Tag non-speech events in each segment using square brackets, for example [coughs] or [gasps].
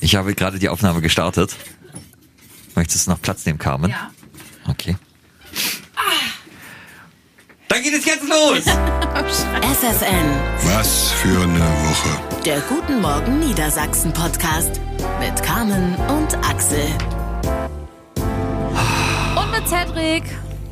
Ich habe gerade die Aufnahme gestartet. Möchtest du noch Platz nehmen, Carmen? Ja. Okay. Dann geht es jetzt los! [laughs] FFN, Was für eine Woche. der Guten Morgen Niedersachsen Podcast mit Carmen und Axel. Und mit Cedric.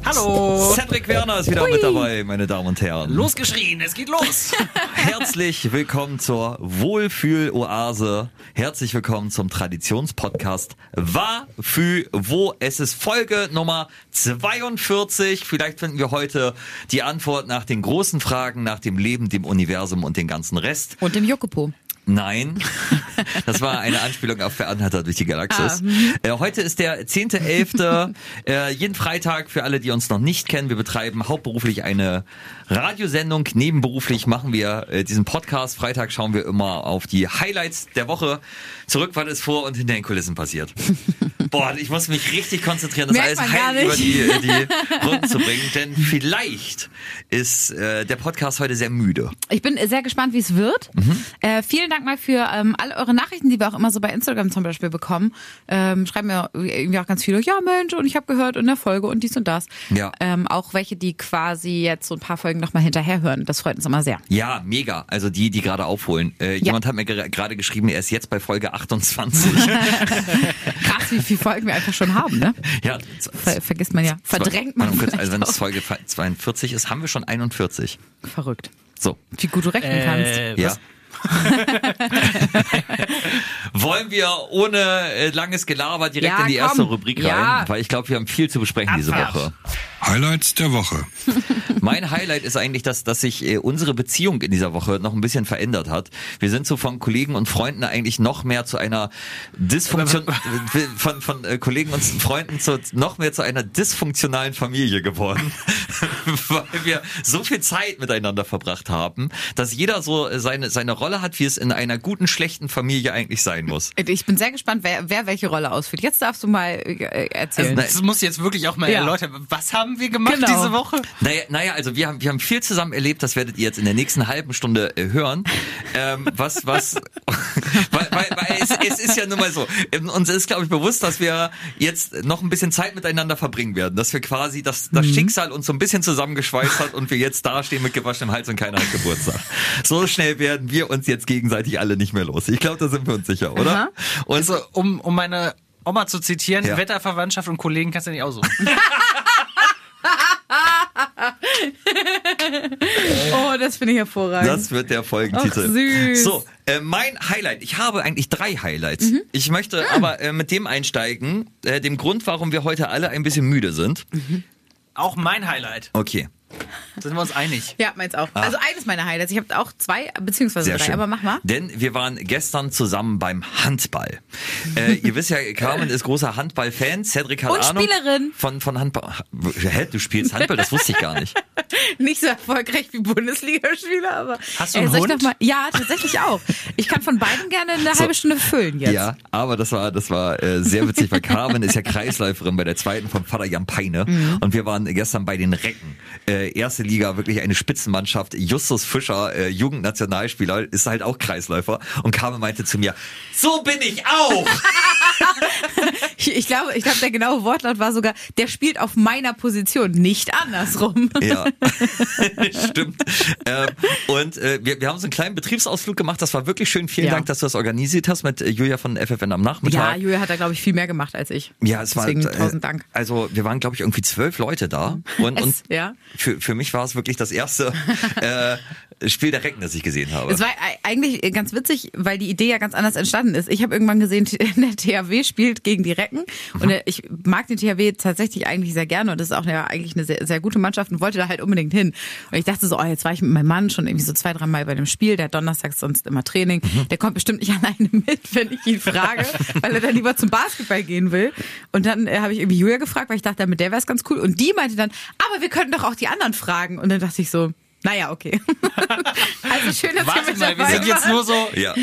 Hallo! Cedric Werner ist wieder mit dabei, meine Damen und Herren. Losgeschrien, es geht los! [laughs] Herzlich willkommen zur Wohlfühl-Oase. Herzlich willkommen zum Traditionspodcast Wa Fü Wo. Es ist Folge Nummer 42. Vielleicht finden wir heute die Antwort nach den großen Fragen, nach dem Leben, dem Universum und den ganzen Rest. Und dem Jokopo. Nein, [laughs] das war eine Anspielung auf Veranhalter durch die Galaxis. Ah, Äh, heute ist der 10.11. [laughs] äh, jeden Freitag für alle, die uns noch nicht kennen. Wir betreiben hauptberuflich eine Radiosendung. Nebenberuflich machen wir äh, diesen Podcast. Freitag schauen wir immer auf die Highlights der Woche zurück, was ist vor und hinter den Kulissen passiert. [laughs] Boah, ich muss mich richtig konzentrieren, das Merkt alles heil über die, [laughs] die Runden zu bringen. Denn vielleicht ist äh, der Podcast heute sehr müde. Ich bin sehr gespannt, wie es wird. Mhm. Äh, vielen Dank mal für ähm, alle eure Nachrichten, die wir auch immer so bei Instagram zum Beispiel bekommen. Ähm, schreiben mir irgendwie auch ganz viele, ja Mensch, und ich habe gehört in der Folge und dies und das. Ja. Ähm, auch welche, die quasi jetzt so ein paar Folgen nochmal hinterher hören. Das freut uns immer sehr. Ja, mega. Also die, die gerade aufholen. Äh, Jemand hat mir ger- gerade geschrieben, er ist jetzt bei Folge 28. [laughs] [laughs] Krass, wie viele Folgen wir einfach schon haben, ne? [laughs] ja, Ver vergisst man ja. Verdrängt man. Kurz, Also wenn es. Folge 42 ist, haben wir schon 41. Verrückt. So, Wie gut du rechnen kannst. Äh, ja. was? [laughs] Wollen wir ohne äh, langes Gelaber direkt Ja, in die komm. erste Rubrik rein? Ja. Weil ich glaube, wir haben viel zu besprechen diese Abfahrt. Woche. Highlights der Woche. [laughs] Mein Highlight ist eigentlich, dass, dass sich äh, unsere Beziehung in dieser Woche noch ein bisschen verändert hat. Wir sind so von Kollegen und Freunden eigentlich noch mehr zu einer Dysfunktion, äh, [laughs] von, von äh, Kollegen und Freunden zu, noch mehr zu einer dysfunktionalen Familie geworden. [laughs] Weil wir so viel Zeit miteinander verbracht haben, dass jeder so äh, seine, seine Rolle hat, wie es in einer guten, schlechten Familie eigentlich sein muss. Ich bin sehr gespannt, wer, wer welche Rolle ausfüllt. Jetzt darfst du mal äh, erzählen. Also, Das muss jetzt wirklich auch mal Ja. erläutern. Was haben wir gemacht Genau. diese Woche? Naja, naja, also wir haben, wir haben viel zusammen erlebt, das werdet ihr jetzt in der nächsten halben Stunde äh, hören. Ähm, was, was, [laughs] weil, weil, weil es, es ist ja nun mal so, ähm, uns ist, glaube ich, bewusst, dass wir jetzt noch ein bisschen Zeit miteinander verbringen werden, dass wir quasi, dass das Schicksal uns so ein bisschen zusammengeschweißt hat und wir jetzt dastehen mit gewaschenem Hals und keiner hat Geburtstag. So schnell werden wir uns jetzt gegenseitig alle nicht mehr los. Ich glaube, da sind wir uns sicher, oder? Aha. Und Also, um, um meine Oma zu zitieren, Ja. Wetterverwandtschaft und Kollegen kannst du nicht aussuchen. [laughs] das finde ich hervorragend. Das wird der Folgentitel. Ach, süß. So, äh, mein Highlight. Ich habe eigentlich drei Highlights. Mhm. Ich möchte Ah. aber äh, mit dem einsteigen, äh, dem Grund, warum wir heute alle ein bisschen müde sind. auch mein Highlight. Okay. Sind wir uns einig? ja, meins auch. Also eines meiner Highlights. Ich habe auch zwei, beziehungsweise Ah. Sehr drei, schön. aber mach mal. Denn wir waren gestern zusammen beim Handball. äh, ihr wisst ja, Carmen ist großer Handball-Fan. Cedric hat Und Ahnung Spielerin. Von, von Handball. Hä, du spielst Handball? Das wusste ich gar nicht. [laughs] Nicht so erfolgreich wie Bundesligaspieler, aber. Hast du einen ich Hund? mal, ja, tatsächlich auch. Ich kann von beiden gerne eine [laughs] halbe Stunde füllen jetzt. Ja, aber das war, das war äh, sehr witzig, weil Carmen ist ja Kreisläuferin bei der zweiten von Vater Jan Peine. Mhm. Und wir waren gestern bei den Recken. Äh, erste Liga, wirklich eine Spitzenmannschaft. Justus Fischer, äh, Jugendnationalspieler, ist halt auch Kreisläufer. Und Carmen meinte zu mir, so bin ich auch! [laughs] Ich, ich glaube, ich glaube, der genaue Wortlaut war sogar, der spielt auf meiner Position, nicht andersrum. Ja, [laughs] [laughs] stimmt. Ähm, und äh, wir, wir haben so einen kleinen Betriebsausflug gemacht. Das war wirklich schön. Vielen Ja. Dank, dass du das organisiert hast mit äh, Julia von FFN am Ja, Nachmittag. Julia hat da, glaube ich, viel mehr gemacht als ich. Ja, es Deswegen war. äh, tausend Dank. Also wir waren, glaube ich, irgendwie zwölf Leute da. Und, und Es- ja. für, für mich war es wirklich das erste [laughs] äh, Spiel der Recken, das ich gesehen habe. Es war eigentlich ganz witzig, weil die Idee ja ganz anders entstanden ist. Ich habe irgendwann gesehen, [laughs] der THW spielt gegen die Recken und der- ich mag den THW tatsächlich eigentlich sehr gerne und das ist auch eine, eigentlich eine sehr, sehr gute Mannschaft und wollte da halt unbedingt hin. Und ich dachte so, oh, jetzt war ich mit meinem Mann schon irgendwie so zwei, drei Mal bei dem Spiel, der donnerstags sonst immer Training, der kommt bestimmt nicht [laughs] alleine mit, wenn ich ihn frage, weil er dann lieber zum Basketball gehen will. Und dann äh, habe ich irgendwie Julia gefragt, weil ich dachte, mit der wäre es ganz cool und die meinte dann, aber wir könnten doch auch die anderen fragen. Und dann dachte ich so, Naja, okay. [laughs] also schön, dass ihr Warte mit mal, wir dabei sind jetzt nur so Ja.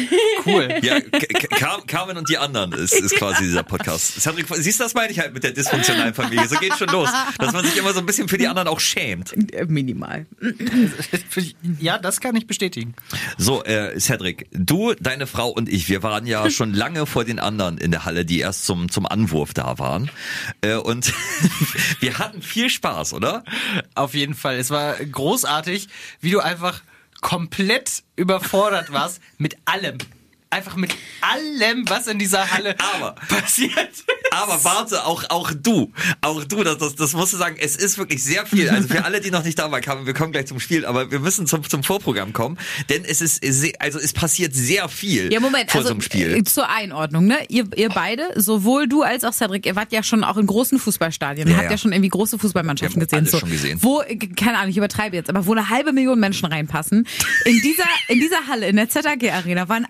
cool. Ja, Car- Carmen und die anderen ist, ist quasi dieser Podcast. Cedric, siehst du, das meine ich halt mit der dysfunktionalen Familie. So geht schon los. Dass man sich immer so ein bisschen für die anderen auch schämt. Äh, Minimal. [laughs] Ja, das kann ich bestätigen. So, äh, Cedric, du, deine Frau und ich, wir waren ja [laughs] schon lange vor den anderen in der Halle, die erst zum, zum Anwurf da waren. Äh, und wir hatten viel Spaß, oder? Auf jeden Fall. Es war großartig, wie du einfach komplett überfordert warst mit allem. Einfach mit allem, was in dieser Halle Aber- passiert. Aber warte, auch, auch du, auch du, das, das, das musst du sagen, es ist wirklich sehr viel. Also für alle, die noch nicht da waren, wir kommen gleich zum Spiel, aber wir müssen zum, zum Vorprogramm kommen, denn es ist, also es passiert sehr viel Ja, Moment, vor also so einem Spiel. äh, zur Einordnung, ne? Ihr, ihr beide, sowohl du als auch Cedric, ihr wart ja schon auch in großen Fußballstadien, Ja, habt ja. ja schon irgendwie große Fußballmannschaften gesehen. schon gesehen. Wo, äh, keine Ahnung, ich übertreibe jetzt, aber wo eine halbe Million Menschen reinpassen. In dieser, in dieser Halle, in der ZAG Arena, waren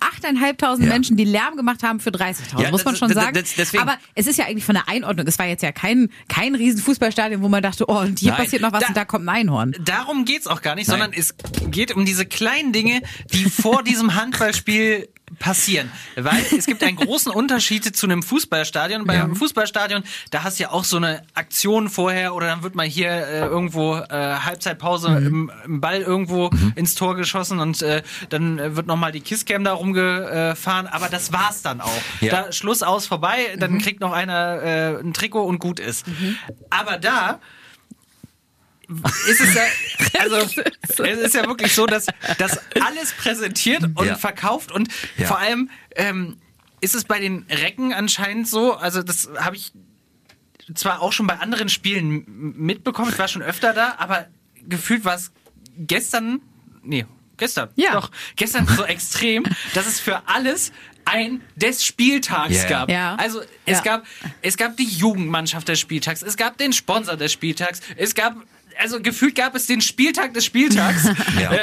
8.500 Ja. Menschen, die Lärm gemacht haben für 30.000, Ja, muss man schon sagen. deswegen- aber es ist ja eigentlich von der Einordnung, es war jetzt ja kein, kein riesen Fußballstadion, wo man dachte, oh, und hier Nein. passiert noch was Da- und da kommt ein Einhorn. Darum geht's auch gar nicht, Nein. sondern es geht um diese kleinen Dinge, die vor [laughs] diesem Handballspiel passieren. Weil es gibt einen großen Unterschied zu einem Fußballstadion. Bei Ja. einem Fußballstadion, da hast du ja auch so eine Aktion vorher oder dann wird mal hier äh, irgendwo äh, Halbzeitpause im, im Ball irgendwo ins Tor geschossen und äh, dann äh, wird nochmal die Kisscam da rumgefahren. Aber das war's dann auch. Ja. Da Schluss aus vorbei, dann kriegt noch einer äh, ein Trikot und gut ist. Aber da ist es ja, also es ist ja wirklich so, dass das alles präsentiert und Ja. verkauft und Ja. vor allem ähm, ist es bei den Recken anscheinend so, also das habe ich zwar auch schon bei anderen Spielen mitbekommen, ich war schon öfter da, aber gefühlt war es gestern, nee, gestern, Ja. doch, gestern so extrem, dass es für alles ein des Spieltags ja. gab. Ja. Also es Ja. gab es gab die Jugendmannschaft des Spieltags, es gab den Sponsor des Spieltags, es gab also gefühlt gab es den Spieltag des Spieltags [laughs] Ja. ähm,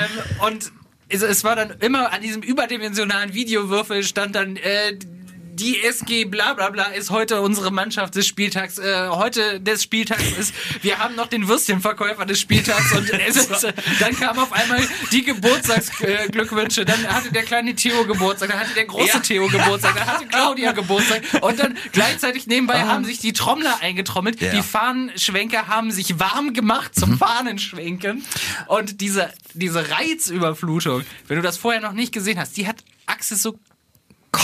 und es, es war dann immer an diesem überdimensionalen Videowürfel stand dann äh, die SG bla bla bla ist heute unsere Mannschaft des Spieltags. Äh, heute des Spieltags ist, wir haben noch den Würstchenverkäufer des Spieltags und es [laughs] ist, äh, dann kam auf einmal die Geburtstagsglückwünsche. Dann hatte der kleine Theo Geburtstag, dann hatte der große Ja. Theo Geburtstag, dann hatte Claudia Geburtstag und dann gleichzeitig nebenbei haben sich die Trommler eingetrommelt. Ja. Die Fahnenschwenker haben sich warm gemacht zum Fahnenschwenken und diese, diese Reizüberflutung, wenn du das vorher noch nicht gesehen hast, die hat Axel so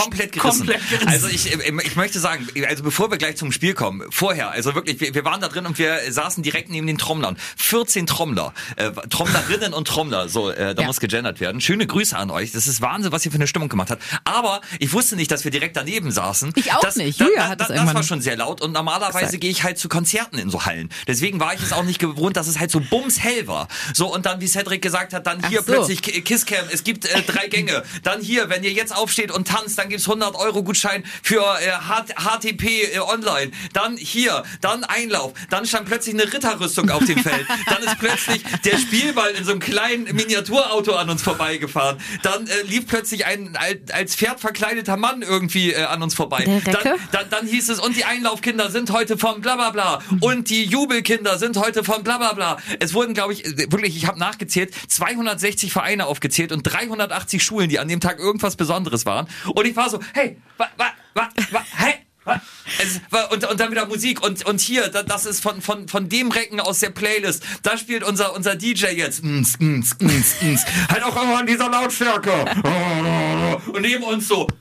komplett gerissen. Komplett gerissen. Also ich, ich möchte sagen, also bevor wir gleich zum Spiel kommen, vorher, also wirklich, wir, wir waren da drin und wir saßen direkt neben den Trommlern. 14 Trommler, äh, Trommlerinnen und Trommler, so, äh, da Ja. muss gegendert werden. Schöne Grüße an euch. Das ist Wahnsinn, was ihr für eine Stimmung gemacht habt. Aber ich wusste nicht, dass wir direkt daneben saßen. Ich auch das, nicht. Julia da, hat da, es das irgendwann war schon sehr laut und normalerweise gehe ich halt zu Konzerten in so Hallen. Deswegen war ich es auch nicht gewohnt, dass es halt so bumshell war. So und dann, wie Cedric gesagt hat, dann hier so. plötzlich Kisscam, es gibt äh, drei Gänge. Dann hier, wenn ihr jetzt aufsteht und tanzt, dann gibt's 100 Euro Gutschein für äh, HTP äh, online. Dann hier, dann Einlauf. Dann stand plötzlich eine Ritterrüstung auf dem Feld. [laughs] Dann ist plötzlich der Spielball in so einem kleinen Miniaturauto an uns vorbeigefahren. Dann äh, lief plötzlich ein al- als Pferd verkleideter Mann irgendwie äh, an uns vorbei. Dann, dann, dann hieß es, und die Einlaufkinder sind heute von bla bla bla. Und die Jubelkinder sind heute von bla bla bla. Es wurden, glaube ich, äh, wirklich, ich habe nachgezählt, 260 Vereine aufgezählt und 380 Schulen, die an dem Tag irgendwas Besonderes waren. Und ich war so, hey, wa, wa, wa, wa, hey. und, und dann wieder Musik und, und hier, da- das ist von, von, von dem Recken aus der Playlist. Da spielt unser, unser DJ jetzt. Ns, ns, ns, ns. Halt auch immer an dieser Lautstärke. Und neben uns so. [laughs]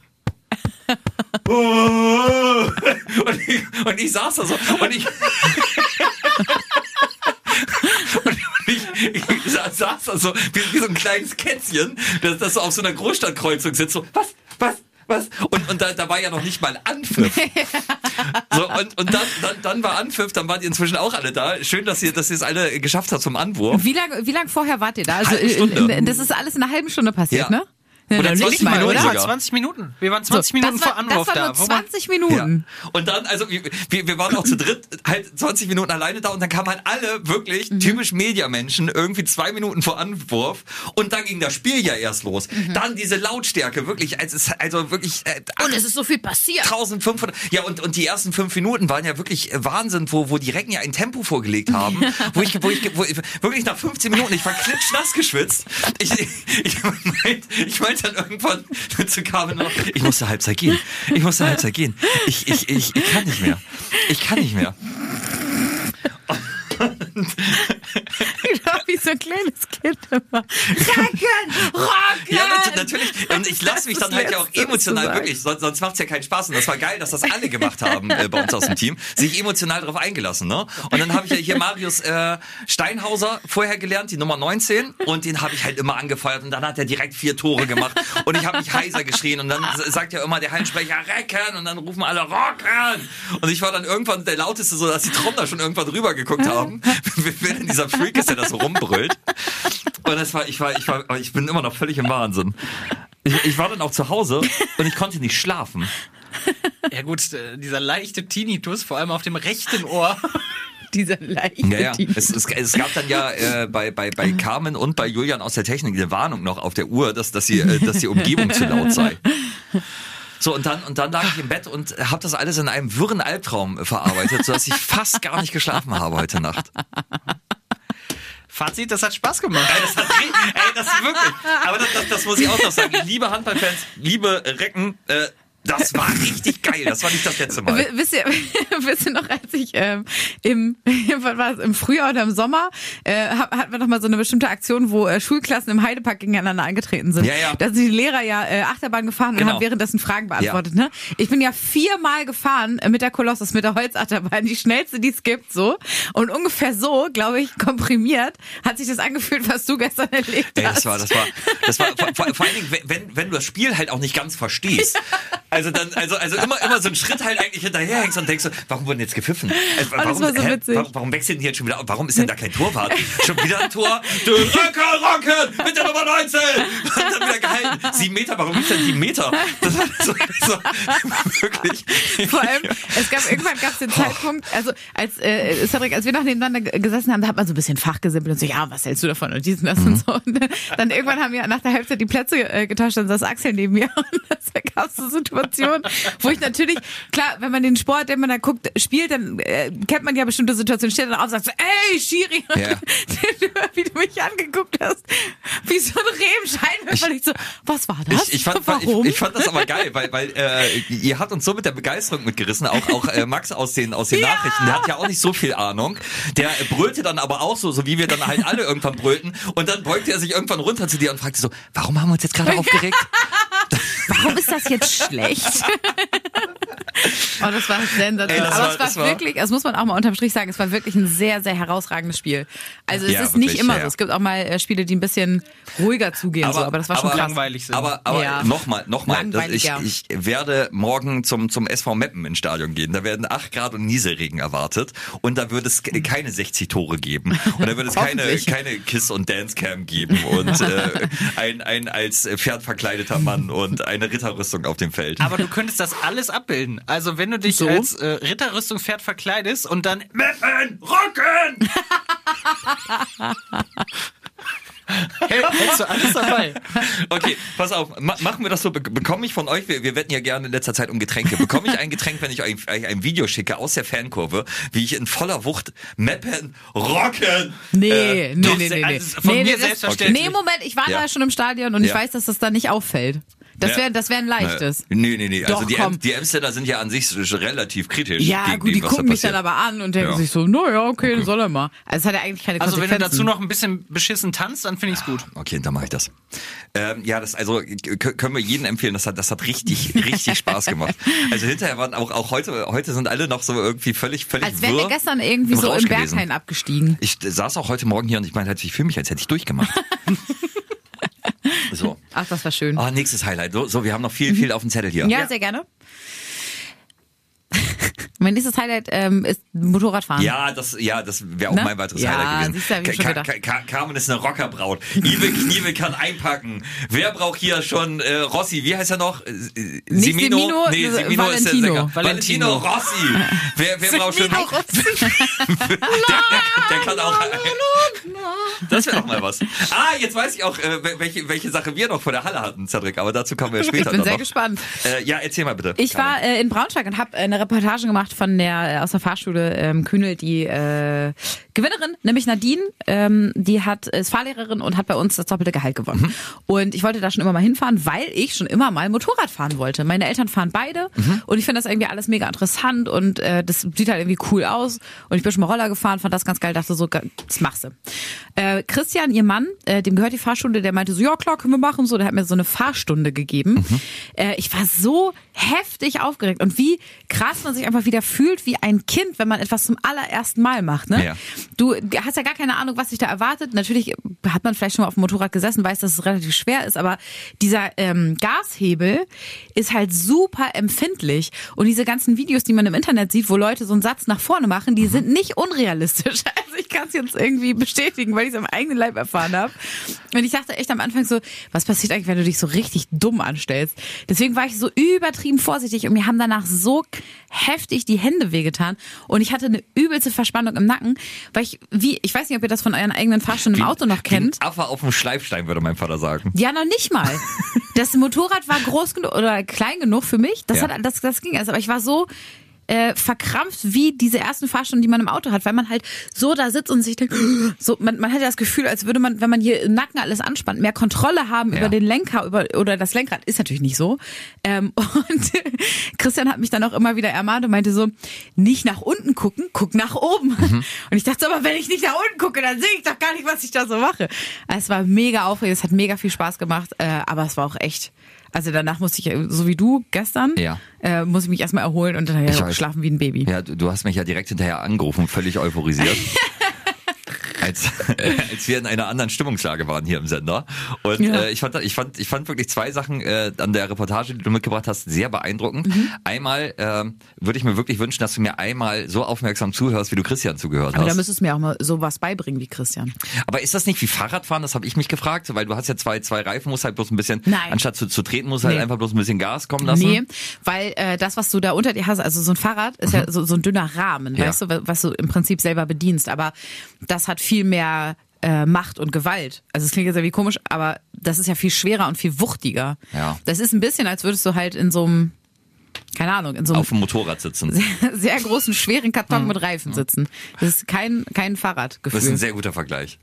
Und ich, und ich saß da so und ich [laughs] und ich, ich sa- saß da so wie, wie so ein kleines Kätzchen, das, das so auf so einer Großstadtkreuzung sitzt, so was, was, was? Und, und da, da war ja noch nicht mal Anpfiff. [laughs] So, und, und dann, dann, dann war Anpfiff, dann wart ihr inzwischen auch alle da. Schön, dass ihr, dass ihr es alle geschafft habt zum Anwurf. Wie lange wie lang vorher wart ihr da? Also Stunde. in, das ist alles in einer halben Stunde passiert, Ja. ne? Oder noch 20 nicht mal, Minuten oder? sogar. 20 Minuten. Wir waren 20 So, Minuten war, vor Anwurf das war da. nur Wo man- 20 Minuten. Ja. Und dann, also wir, wir waren auch zu dritt halt 20 Minuten alleine da und dann kamen halt alle wirklich Mhm. typisch Mediamenschen irgendwie zwei Minuten vor Anwurf und dann ging das Spiel ja erst los. Dann diese Lautstärke, wirklich, als es, also wirklich äh, Mhm. Und es ist so viel passiert. 1500. Ja, und, und die ersten fünf Minuten waren ja wirklich äh, Wahnsinn, wo, wo die Recken ja ein Tempo vorgelegt haben, wo ich, wo ich, wo ich wirklich nach 15 Minuten, ich war klitschnass geschwitzt. Ich, ich, ich meinte ich meinte dann irgendwann zu Carmen noch, ich muss zur Halbzeit gehen. Ich muss zur Halbzeit gehen. Ich, ich, ich, ich kann nicht mehr. Ich kann nicht mehr. [laughs] Genau [laughs] [laughs] wie so ein kleines Kind immer. Rocken! Rocken! Ja, nat natürlich. Und ich lasse mich dann halt ja auch emotional wirklich, sonst, sonst macht's ja keinen Spaß. Und das war geil, dass das alle gemacht haben äh, bei uns aus dem Team, sich emotional darauf eingelassen. Ne? Und dann habe ich ja hier Marius äh, Steinhauser vorher gelernt, die Nummer 19. Und den habe ich halt immer angefeuert. Und dann hat er direkt vier Tore gemacht. Und ich habe mich heiser geschrien. Und dann sagt ja immer der Hallensprecher, Recken. Und dann rufen alle, Rocken. Und ich war dann irgendwann der Lauteste, so dass die Trommler schon irgendwann drüber geguckt haben. Wer denn dieser Freak ist, der das so rumbrüllt. Und das war, ich war, ich war, ich bin immer noch völlig im Wahnsinn. Ich, ich war dann auch zu Hause und ich konnte nicht schlafen. Ja gut, äh, dieser leichte Tinnitus, vor allem auf dem rechten Ohr. [laughs] Dieser leichte Ja. Es, es, es gab dann ja äh, bei, bei, bei Carmen und bei Julian aus der Technik eine Warnung noch auf der Uhr, dass, dass, sie, äh, dass die Umgebung zu laut sei. So, und dann, und dann lag ich im Bett und habe das alles in einem wirren Albtraum verarbeitet, sodass ich fast gar nicht geschlafen habe heute Nacht. Fazit, das hat Spaß gemacht. Ey, das, hat, ey, das ist wirklich. Aber das, das, das muss ich auch noch sagen. Liebe Handballfans, liebe Recken, äh, das war [laughs] richtig geil. Das war nicht das letzte Mal. Wisst ihr, [laughs] wisst ihr noch, als ich ähm, im, [laughs] es, im Frühjahr oder im Sommer äh, hatten wir noch mal so eine bestimmte Aktion, wo äh, Schulklassen im Heidepark gegeneinander angetreten sind. Ja, ja. Da sind die Lehrer ja äh, Achterbahn gefahren Genau. und haben währenddessen Fragen beantwortet. Ne? Ich bin ja viermal gefahren äh, mit der Kolossus, mit der Holzachterbahn, die schnellste, die es gibt, so. Und ungefähr so, glaube ich, komprimiert, hat sich das angefühlt, was du gestern erlebt Ey, hast. das war, das war, das war vor, vor, vor allen Dingen, wenn- wenn, wenn du das Spiel halt auch nicht ganz verstehst. Also dann, also, also immer, immer so einen Schritt halt eigentlich hinterherhängst und denkst so, warum wurden jetzt gepfiffen? Äh, warum, war so hä, warum, warum wechseln die jetzt schon wieder? Warum ist denn da kein Torwart? Schon wieder ein Tor? Du Röcker, Rocken, mit der Nummer 19! Und dann wieder gehalten. Sieben Meter, warum gibt's denn sieben Meter? Das war so, so [laughs] wirklich. Vor allem, es gab irgendwann gab es den Zeitpunkt, also als äh, Cedric, als wir noch nebeneinander gesessen haben, da hat man so ein bisschen fachgesimpelt und so, ja, was hältst du davon und dies und das und so. Und dann, irgendwann haben wir nach der Halbzeit die Plätze äh, getauscht, dann saß Axel neben mir [laughs] und da gab es so Situationen, wo ich natürlich, klar, wenn man den Sport, den man da guckt, spielt, dann äh, kennt man ja bestimmte Situationen, steht dann auf und sagt so, ey, Schiri, Ja. [laughs] wie du mich angeguckt hast, wie so ein Rebenscheinwerfer, und ich so, was war das? Ich, ich, fand, Warum? ich, ich fand das aber geil, weil, weil äh, ihr habt uns so mit der Begeisterung mitgerissen, auch, auch äh, Max aus den, aus den Ja. Nachrichten, der hat ja auch nicht so viel Ahnung. Der äh, brüllte dann aber auch so, so wie wir dann halt alle irgendwann brüllten. Und dann beugte er sich irgendwann runter zu dir und fragte so, warum haben wir uns jetzt gerade aufgeregt? [laughs] Warum ist das jetzt schlecht? oh, das war sensationell. Das Aber es war, war- wirklich, das muss man auch mal unterm Strich sagen, es war wirklich ein sehr, sehr herausragendes Spiel. Also es Ja, ist nicht wirklich, immer ja, so. ja. Es gibt auch mal äh, Spiele, die ein bisschen ruhiger zugehen, so, aber das war schon aber, krass. langweilig sind. Aber, aber Ja. nochmal, nochmal, ich, ich werde morgen zum, zum SV Meppen ins Stadion gehen. Da werden 8 Grad und Nieselregen erwartet. Und da wird es ke- keine 60 Tore geben. Und da wird es keine, keine Kiss- und Dancecam geben. Und äh, ein, ein als Pferd verkleideter Mann und eine Ritterrüstung auf dem Feld. Aber du könntest das alles abbilden. Also wenn du dich So? als äh, Ritterrüstungspferd verkleidest und dann Meppen, Rocken! [laughs] hält, hältst du alles dabei. Okay, pass auf, ma machen wir das so. Be bekomme ich von euch, wir, wir wetten ja gerne in letzter Zeit um Getränke, bekomme ich ein Getränk, wenn ich euch ein, ein Video schicke aus der Fankurve, wie ich in voller Wucht Meppen, Rocken! Nee, Äh, nee, nee, nee, nee. also von nee, mir das- selbstverständlich. Nee, Moment, ich war Ja. da schon im Stadion und ich Ja. weiß, dass das da nicht auffällt. Das wäre das wär ein leichtes. Äh, nee, nee, nee. Doch, also die, komm. Die Amsterdamer sind ja an sich relativ kritisch. Ja, gegen gut, die dem, gucken mich dann aber an und denken Ja. sich so, naja, okay, dann soll er mal. Also es hat ja eigentlich keine Also wenn du dazu noch ein bisschen beschissen tanzt, dann finde ich's gut. Okay, dann mache ich das. Ähm, ja, das also können wir jedem empfehlen. Das hat, das hat richtig, richtig Spaß gemacht. [laughs] Also hinterher waren auch, auch heute, heute sind alle noch so irgendwie völlig, völlig Als wären wir gestern irgendwie im so Rausch im. Berghain abgestiegen. Ich saß auch heute Morgen hier und ich meine, ich fühle mich, als hätte ich durchgemacht. [laughs] so. Ach, das war schön. Ah, nächstes Highlight. So, so, wir haben noch viel, viel auf dem Zettel hier. Ja, sehr gerne. Mein nächstes Highlight ähm, ist Motorradfahren. Ja, das, ja, das wäre auch Ne? mein weiteres Ja, Highlight gewesen. siehst du, hab ich schon Ka-. Ka- Ka- Carmen ist eine Rockerbraut. Ive [laughs] Knievel kann einpacken. Wer braucht hier schon äh, Rossi? Wie heißt er noch? Äh, äh, Nicht Semino? Semino, nee, äh, Semino ist der Valentino. Sänger. Valentino, Valentino. Rossi. [laughs] Wer, wer braucht schon... Semino [laughs] der, der, der kann auch... Das wäre doch mal was. Ah, jetzt weiß ich auch, äh, welche, welche Sache wir noch vor der Halle hatten, Cedric. Aber dazu kommen wir Ich später bin dann sehr noch. gespannt. Äh, ja, erzähl mal bitte. Ich war äh, in Braunschweig und habe eine Reportage gemacht von der äh, aus der Fahrschule ähm, Kühnel, die äh, Gewinnerin, nämlich Nadine. Ähm, die hat ist Fahrlehrerin und hat bei uns das doppelte Gehalt gewonnen. Mhm. Und ich wollte da schon immer mal hinfahren, weil ich schon immer mal Motorrad fahren wollte. Meine Eltern fahren beide Mhm. und ich finde das irgendwie alles mega interessant und äh, das sieht halt irgendwie cool aus. Und ich bin schon mal Roller gefahren, fand das ganz geil, dachte so, das machst du. Äh, Christian, ihr Mann, äh, dem gehört die Fahrschule, der meinte so, ja klar, können wir machen. So, der hat mir so eine Fahrstunde gegeben. Mhm. Äh, ich war so heftig aufgeregt und wie krass man sich einfach wieder fühlt wie ein Kind, wenn man etwas zum allerersten Mal macht. Ne? Ja. Du hast ja gar keine Ahnung, was sich da erwartet. Natürlich hat man vielleicht schon mal auf dem Motorrad gesessen, weiß, dass es relativ schwer ist, aber dieser ähm, Gashebel ist halt super empfindlich. Und diese ganzen Videos, die man im Internet sieht, wo Leute so einen Satz nach vorne machen, die sind nicht unrealistisch. [laughs] Also ich kann es jetzt irgendwie bestätigen, weil ich es am eigenen Leib erfahren habe. Und ich dachte echt am Anfang so, was passiert eigentlich, wenn du dich so richtig dumm anstellst? Deswegen war ich so übertrieben vorsichtig und mir haben danach so heftig die Hände wehgetan und ich hatte eine übelste Verspannung im Nacken, weil ich, wie, ich weiß nicht, ob ihr das von euren eigenen Fahrstunden im Auto noch kennt. Wie ein Affe auf dem Schleifstein, würde mein Vater sagen. Ja, noch nicht mal. [laughs] Das Motorrad war groß genug oder klein genug für mich. Das, Ja. hat, das, das ging erst. Aber ich war so äh, verkrampft wie diese ersten Fahrstunden, die man im Auto hat, weil man halt so da sitzt und sich denkt, [gasps] so, man, man hat ja das Gefühl, als würde man, wenn man hier im Nacken alles anspannt, mehr Kontrolle haben Ja. über den Lenker über, oder das Lenkrad. Ist natürlich nicht so. Ähm, [laughs] und Christian hat mich dann auch immer wieder ermahnt und meinte so, nicht nach unten gucken, guck nach oben. Mhm. [laughs] Und ich dachte so, aber wenn ich nicht nach unten gucke, dann sehe ich doch gar nicht, was ich da so mache. Es war mega aufregend, es hat mega viel Spaß gemacht, äh, aber es war auch echt. Also danach musste ich, so wie du gestern, Ja. äh, muss ich mich erstmal erholen und dann schlafen wie ein Baby. Ja, du, du hast mich ja direkt hinterher angerufen, völlig euphorisiert. [laughs] Als, als wir in einer anderen Stimmungslage waren hier im Sender. Und Ja. äh, ich, fand, ich, fand, ich fand wirklich zwei Sachen äh, an der Reportage, die du mitgebracht hast, sehr beeindruckend. Mhm. Einmal ähm, würde ich mir wirklich wünschen, dass du mir einmal so aufmerksam zuhörst, wie du Christian zugehört Aber da hast. müsstest du mir auch mal sowas beibringen wie Christian. Aber ist das nicht wie Fahrradfahren? Das habe ich mich gefragt, weil du hast ja zwei, zwei Reifen, musst halt bloß ein bisschen, Nein. anstatt zu, zu treten, musst halt Nee. einfach bloß ein bisschen Gas kommen lassen. Nee, weil äh, das, was du da unter dir hast, also so ein Fahrrad ist ja so, so ein dünner Rahmen, Mhm. Ja. weißt du, wa- was du im Prinzip selber bedienst. Aber das hat viel mehr äh, Macht und Gewalt. Also es klingt jetzt irgendwie komisch, aber das ist ja viel schwerer und viel wuchtiger. Ja. Das ist ein bisschen, als würdest du halt in so einem, keine Ahnung, in so einem Auf dem Motorrad sitzen. [laughs] sehr großen, schweren Karton mit Reifen sitzen. Das ist kein, kein Das ist Fahrradgefühl. ein sehr guter Vergleich.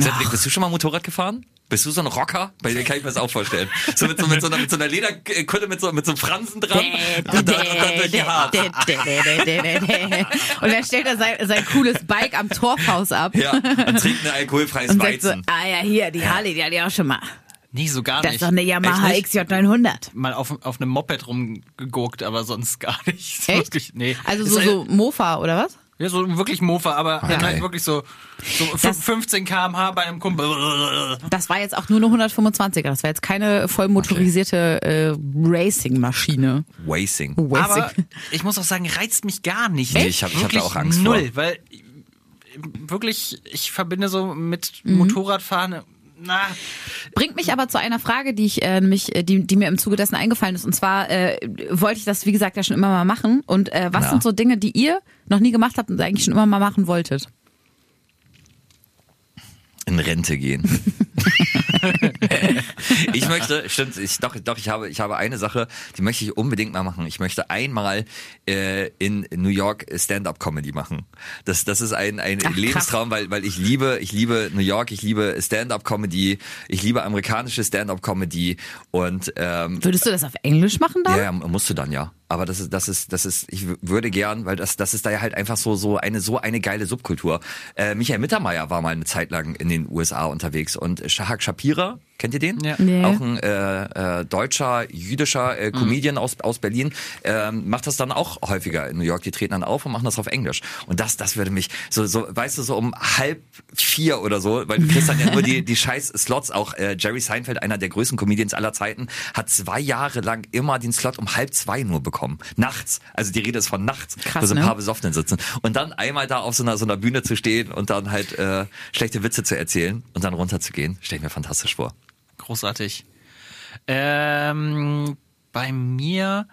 Cedric, bist du schon mal Motorrad gefahren? Bist du so ein Rocker? Bei dir kann ich mir das auch vorstellen. So mit so, mit so, einer, mit so einer Lederkutte mit so, mit so einem Fransen dran. Und dann, und dann durch die Haare. Und dann stellt er sein, sein cooles Bike am Torfhaus ab Ja, und trinkt ein alkoholfreies und sagt so, Weizen. ah ja, hier, die Harley, die hatte ich auch schon mal. Nee, so gar Das nicht. ist doch eine Yamaha Echt XJ900. Mal auf, auf einem Moped rumgeguckt, aber sonst gar nicht. Echt? Wirklich, nee. Also so, so Mofa oder was? Ja, so wirklich Mofa, aber dann geil. halt wirklich so, so Das- 15 kmh bei einem Kumpel. Das war jetzt auch nur eine 125er. Das war jetzt keine voll motorisierte äh, Racing-Maschine. Wacing. Aber ich muss auch sagen, reizt mich gar nicht. Nee, ich hab- ich hab da auch Angst vor. null, weil wirklich, ich verbinde so mit Mhm. Motorradfahren, na, Bringt mich aber zu einer Frage, die ich äh, mich, äh, die, die mir im Zuge dessen eingefallen ist. Und zwar äh, wollte ich das, wie gesagt, ja schon immer mal machen. Und äh, was Ja. sind so Dinge, die ihr noch nie gemacht habt und eigentlich schon immer mal machen wolltet? in Rente gehen. [laughs] ich möchte, stimmt, ich, doch, doch, ich habe, ich habe eine Sache, die möchte ich unbedingt mal machen. Ich möchte einmal äh, in New York Stand-up-Comedy machen. Das, das ist ein, ein Ach. Lebenstraum, weil, weil ich liebe, ich liebe New York, ich liebe Stand-up-Comedy, ich liebe amerikanische Stand-up-Comedy und ähm, Würdest du das auf Englisch machen dann? ja, ja, musst du dann ja. Aber das ist, das ist, das ist, ich würde gern, weil das, das ist da ja halt einfach so, so eine, so eine geile Subkultur. Äh, Michael Mittermeier war mal eine Zeit lang in den USA unterwegs und Shahak Shapira, kennt ihr den? Ja. Nee. Auch ein äh, äh, deutscher, jüdischer äh, Comedian aus, aus Berlin, ähm, macht das dann auch häufiger in New York. Die treten dann auf und machen das auf Englisch. Und das, das würde mich so, so, weißt du, so um halb vier oder so, weil du kriegst dann ja nur die, die scheiß Slots. Auch äh, Jerry Seinfeld, einer der größten Comedians aller Zeiten, hat zwei Jahre lang immer den Slot um halb zwei nur bekommen. Kommen. Nachts. Also die Rede ist von nachts, Krass, wo so ein ne? paar Besoffenen sitzen. Und dann einmal da auf so einer, so einer Bühne zu stehen und dann halt äh, schlechte Witze zu erzählen und dann runterzugehen, stelle ich mir fantastisch vor. Großartig. Ähm, bei mir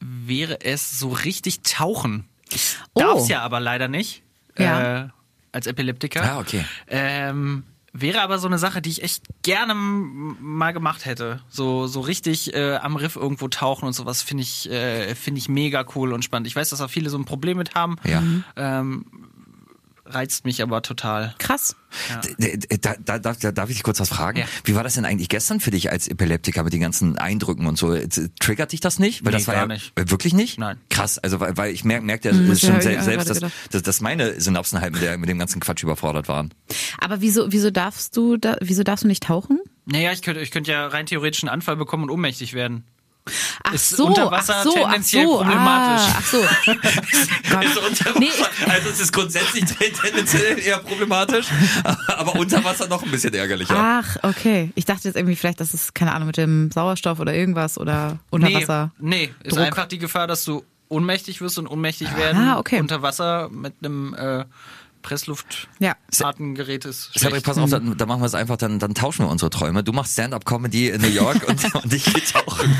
wäre es so richtig tauchen. Ich Oh. darf's ja aber leider nicht. Ja. Äh, als Epileptiker. Ah, okay. Ähm, wäre aber so eine Sache, die ich echt gerne mal gemacht hätte. So, so richtig äh, am Riff irgendwo tauchen und sowas finde ich, äh, finde ich mega cool und spannend. Ich weiß, dass auch viele so ein Problem mit haben. Ja. Ähm, reizt mich aber total. Krass. D- Da, da, da, da darf ich dich kurz was fragen? Ja. Wie war das denn eigentlich gestern für dich als Epileptiker mit den ganzen Eindrücken und so? Z- Triggert dich das nicht? Weil Nee, das war gar ja nicht. Äh, wirklich nicht? Nein. Krass, also weil, weil ich merke merk ja Hm, äh, schon selbst, dass, dass, dass meine Synapsen halt mit, der, mit dem ganzen Quatsch überfordert waren. Aber wieso, wieso darfst du da, wieso darfst du nicht tauchen? Naja, ich könnte, ich könnte ja rein theoretisch einen Anfall bekommen und ohnmächtig werden. Ach Ist so, unter Wasser ach so, tendenziell ach so, problematisch. Ah, ach so. [laughs] Gott. Nee, ich, also es ist grundsätzlich [laughs] tendenziell eher problematisch, aber unter Wasser noch ein bisschen ärgerlicher. ach, okay. Ich dachte jetzt irgendwie vielleicht, dass es, keine Ahnung, mit dem Sauerstoff oder irgendwas oder unter nee, Wasser. Nee, ist Druck. einfach die Gefahr, dass du ohnmächtig wirst und ohnmächtig werden Ah, okay. unter Wasser mit einem äh, Pressluftfahrtengerät Ja. ist Cedric, pass auf, dann, dann machen wir es einfach, dann, dann tauschen wir unsere Träume. Du machst Stand-Up-Comedy in New York und, [laughs] und ich gehe tauchen.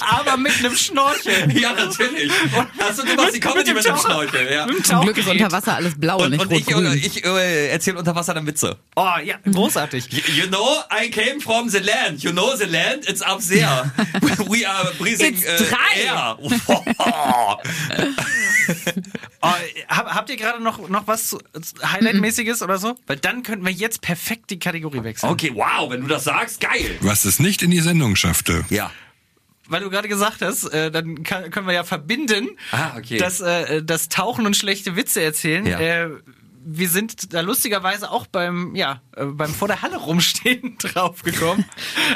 Aber mit einem Schnorchel. [laughs] Ja, natürlich. Also du machst die Comedy mit dem Taucher- Schnorchel. Ja. Mit Zum Glück ist unter Wasser alles blau und, Und, nicht und ich, ich äh, erzähle unter Wasser dann Witze. Oh ja, großartig. You know, I came from the land. You know the land? It's up there. [laughs] We are breathing It's äh, dry. air. Oh, hab, habt ihr gerade noch, noch was zu- Highlight-mäßiges oder so? Weil dann könnten wir jetzt perfekt die Kategorie wechseln. okay, wow, wenn du das sagst, geil. Was es nicht in die Sendung schaffte. Ja. Weil du gerade gesagt hast, äh, dann kann, können wir ja verbinden, Ah, okay. dass äh, das Tauchen und schlechte Witze erzählen. Ja. Äh, wir sind da lustigerweise auch beim, ja, äh, beim vor der Halle rumstehen [laughs] draufgekommen,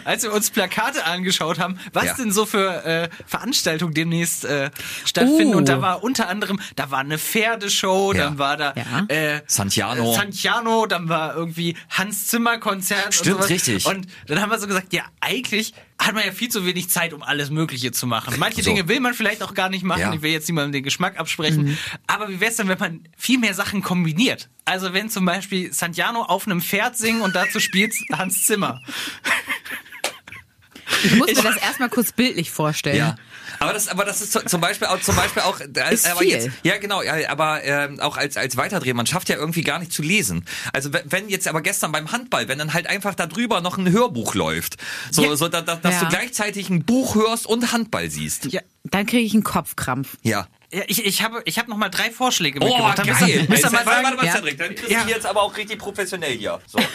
als wir uns Plakate angeschaut haben, was Ja. denn so für äh, Veranstaltungen demnächst äh, stattfinden. Uh. Und da war unter anderem, da war eine Pferdeshow, Ja. dann war da Ja. äh, Santiano. Santiano, dann war irgendwie Hans Zimmer Konzert Stimmt, und richtig. Und dann haben wir so gesagt, ja, eigentlich hat man ja viel zu wenig Zeit, um alles Mögliche zu machen. [laughs] Manche So. Dinge will man vielleicht auch gar nicht machen. Ja. Ich will jetzt niemandem den Geschmack absprechen. Aber wie wär's denn, wenn man viel mehr Sachen kombiniert? Also wenn zum Beispiel Santiano auf einem Pferd singen und dazu spielt Hans Zimmer. Ich muss mir das erstmal kurz bildlich vorstellen. Ja. Aber das, aber das ist zu- zum Beispiel auch, zum Beispiel auch, Ist aber viel. jetzt, ja genau, ja, aber ähm, auch als als Weiterdreh, man schafft ja irgendwie gar nicht zu lesen. Also wenn- jetzt aber gestern beim Handball, wenn dann halt einfach da drüber noch ein Hörbuch läuft, so, Ja. so da, da, dass Ja. du gleichzeitig ein Buch hörst und Handball siehst. Ja. Dann kriege ich einen Kopfkrampf. Ja. Ja, ich, ich habe ich hab noch mal drei Vorschläge Oh, mitgebracht. Dann müsst ihr- geil. Müsst ihr mal warte, sagen, warte mal, Ja. Cedric, dann kriegst Ja. du jetzt aber auch richtig professionell hier. So. [coughs]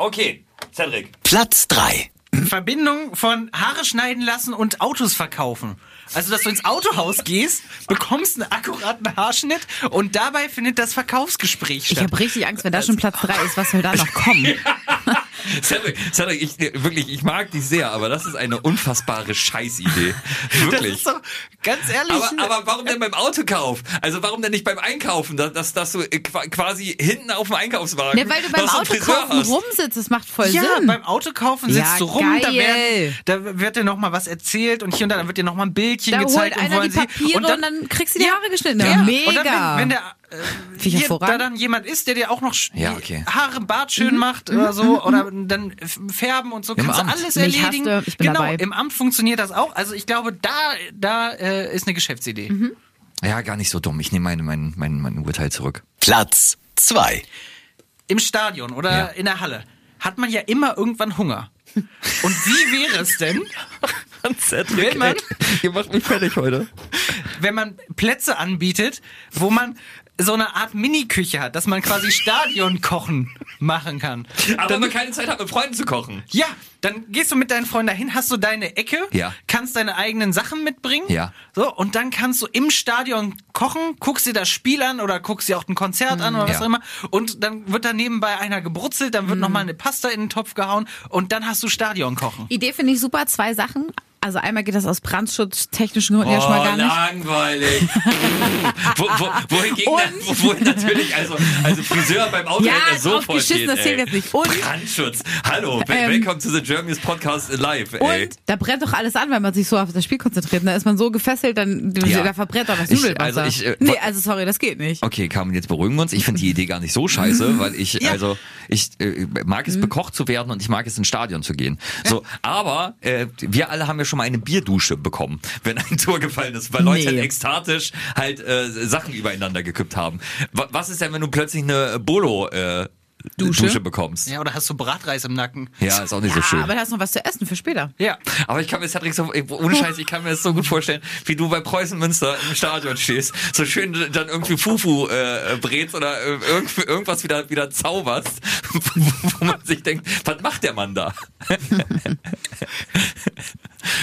Okay, Cedric. Platz 3. Verbindung von Haare schneiden lassen und Autos verkaufen. Also, dass du ins Autohaus gehst, bekommst einen akkuraten Haarschnitt und dabei findet das Verkaufsgespräch Ich statt. habe richtig Angst, wenn da schon Platz drei ist, was soll da noch kommen? [laughs] Cedric, Cedric, ich, wirklich, ich mag dich sehr, aber das ist eine unfassbare Scheißidee. das Wirklich. ist doch, ganz ehrlich. Aber, aber warum denn beim Autokauf? Also warum denn nicht beim Einkaufen? Dass, dass, dass du äh, qua- quasi hinten auf dem Einkaufswagen Ne, weil du beim Autokaufen rumsitzt, das macht voll ja, Sinn. beim Autokaufen sitzt Ja, du rum, da, geil. werden, da wird dir noch mal was erzählt und hier und da dann wird dir noch mal ein Bildchen da gezeigt holt und einer wollen die Papiere sie und dann, kriegst du die Ja, Haare geschnitten. ja. Mega. Und dann, wenn, wenn der äh, hier, hervorragend. da dann jemand ist, der dir auch noch Ja, okay. Haare, Bart schön Mhm. macht oder so oder dann färben und so, Im kannst Amt. du alles Mich erledigen. hasste, ich bin genau, dabei. im Amt funktioniert das auch. Also ich glaube, da, da äh, ist eine Geschäftsidee. Mhm. Ja, gar nicht so dumm. Ich nehme mein, mein, mein, mein Urteil zurück. Platz 2. Im Stadion oder Ja. in der Halle hat man ja immer irgendwann Hunger. Und wie wäre es denn, [laughs] Wenn man- ihr macht mich fertig heute. wenn man Plätze anbietet, wo man so eine Art Mini-Küche hat, dass man quasi Stadionkochen machen kann. Aber wenn man keine Zeit hat, mit Freunden zu kochen. Ja, dann gehst du mit deinen Freunden dahin, hast du deine Ecke, Ja. kannst deine eigenen Sachen mitbringen. Ja. So, und dann kannst du im Stadion kochen, guckst dir das Spiel an oder guckst dir auch ein Konzert an oder was Ja. auch immer. Und dann wird da nebenbei einer gebrutzelt, dann wird noch mal eine Pasta in den Topf gehauen und dann hast du Stadionkochen. Idee finde ich super. Zwei Sachen. Also einmal geht das aus brandschutztechnischen Gründen ja schon mal gar nicht. Oh, langweilig. [laughs] wo, wo, wohingegen, wo, wohin natürlich, also, also Friseur beim Auto Ja, hätte er sofort draufgeschissen, geht, das zählt jetzt nicht. Und- Brandschutz. Hallo, Ähm, welcome to the Germany's Podcast live, ey. Und da brennt doch alles an, wenn man sich so auf das Spiel konzentriert. Da ist man so gefesselt, dann Ja. da verbrennt doch das Nudelwasser. also ich, äh, nee, also sorry, das geht nicht. Okay, Carmen, jetzt beruhigen wir uns. Ich finde die Idee gar nicht so scheiße, [laughs] weil ich, Ja. also, ich äh, mag es Mhm. bekocht zu werden und ich mag es ins Stadion zu gehen. So, aber äh, wir alle haben ja schon mal eine Bierdusche bekommen, wenn ein Tor gefallen ist, weil Leute Nee. halt ekstatisch halt äh, Sachen übereinander gekippt haben. Wa- Was ist denn, wenn du plötzlich eine Bolo äh, Dusche? Dusche? bekommst? Ja, oder hast du Bratreis im Nacken? Ja, ist auch nicht so Ja, schön. aber da hast du noch was zu essen für später. Ja. Aber ich kann mir Cedric so, ey, ohne Scheiß, ich kann mir das so gut vorstellen, wie du bei Preußen Münster im Stadion stehst, so schön dann irgendwie Fufu äh, brätst oder äh, irgend, irgendwas wieder, wieder zauberst, [laughs] wo, man sich denkt, was macht der Mann da?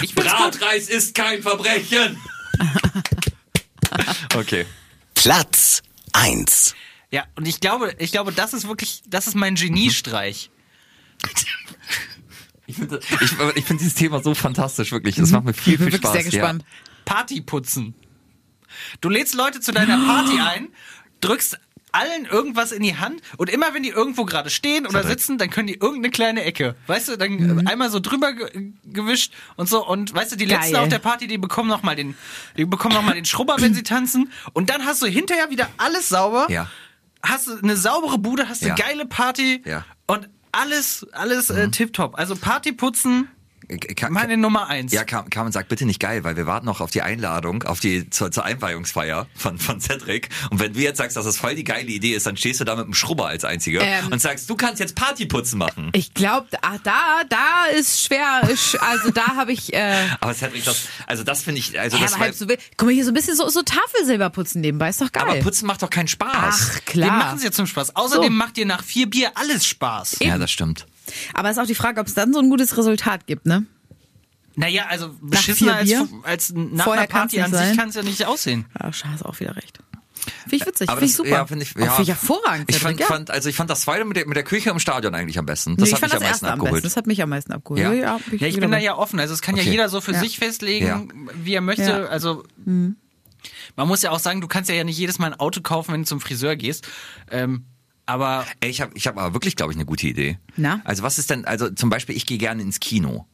Ich find's gut. Bratreis ist kein Verbrechen! [laughs] Okay. Platz 1. Ja, und ich glaube, ich glaube, das ist wirklich, das ist mein Geniestreich. [laughs] Ich finde ich, ich find dieses Thema so fantastisch, wirklich. Das macht mir viel, Ich bin viel wirklich Spaß. sehr gespannt. Party putzen. Du lädst Leute zu deiner Party [gasps] ein, drückst allen irgendwas in die Hand und immer wenn die irgendwo gerade stehen oder sitzen, dann können die irgendeine kleine Ecke, weißt du, dann Mhm. einmal so drüber ge gewischt und so und weißt du, die Geil. letzten auf der Party, die bekommen noch mal den, die bekommen noch mal den Schrubber, wenn sie tanzen und dann hast du hinterher wieder alles sauber. Ja. Hast du eine saubere Bude, hast eine Ja. geile Party Ja. und alles, alles Mhm. äh, tipptopp. Also Party putzen, Äh, Ka- meine Nummer eins. Ja, Carmen, Carmen sagt bitte nicht geil, weil wir warten noch auf die Einladung, auf die zur, zur Einweihungsfeier von, von Cedric. Und wenn du jetzt sagst, dass das voll die geile Idee ist, dann stehst du da mit dem Schrubber als Einziger Ähm. und sagst, du kannst jetzt Partyputzen machen. Ich glaube, ah, da, da ist schwer. Also da habe ich. Äh, Aber Cedric, das, also das finde ich, also ja, das aber halb so. Guck mal, hier so ein bisschen so, so Tafelsilber putzen nebenbei. Ist doch geil. aber Putzen macht doch keinen Spaß. Ach, klar. machen es ja zum Spaß. Außerdem So. macht dir nach vier Bier alles Spaß. ja, das stimmt. Aber ist auch die Frage, ob es dann so ein gutes Resultat gibt, ne? Naja, also beschissener als, als nach Vorher einer Party an sich kann es ja nicht aussehen. Ja, scheiße, auch wieder recht. Finde ich witzig, finde ich super. Ja, finde ich, Auch ja, finde ich hervorragend. Ich fand, ja. fand, also ich fand das zweite mit der, mit der Küche im Stadion eigentlich am besten. Nee, Das ich hat mich das am meisten erste am abgeholt. Das hat mich am meisten abgeholt. Ja. Ja, Ja, ich bin da ja offen. Also es kann ja Okay. jeder so für Ja. sich festlegen, Ja. wie er möchte. Ja. Also man muss ja auch sagen, du kannst ja nicht jedes Mal ein Auto kaufen, wenn du zum Friseur gehst. Ähm, aber Ey, ich habe ich hab aber wirklich, glaube ich, eine gute Idee. Na? Also was ist denn, also zum Beispiel, ich gehe gerne ins Kino.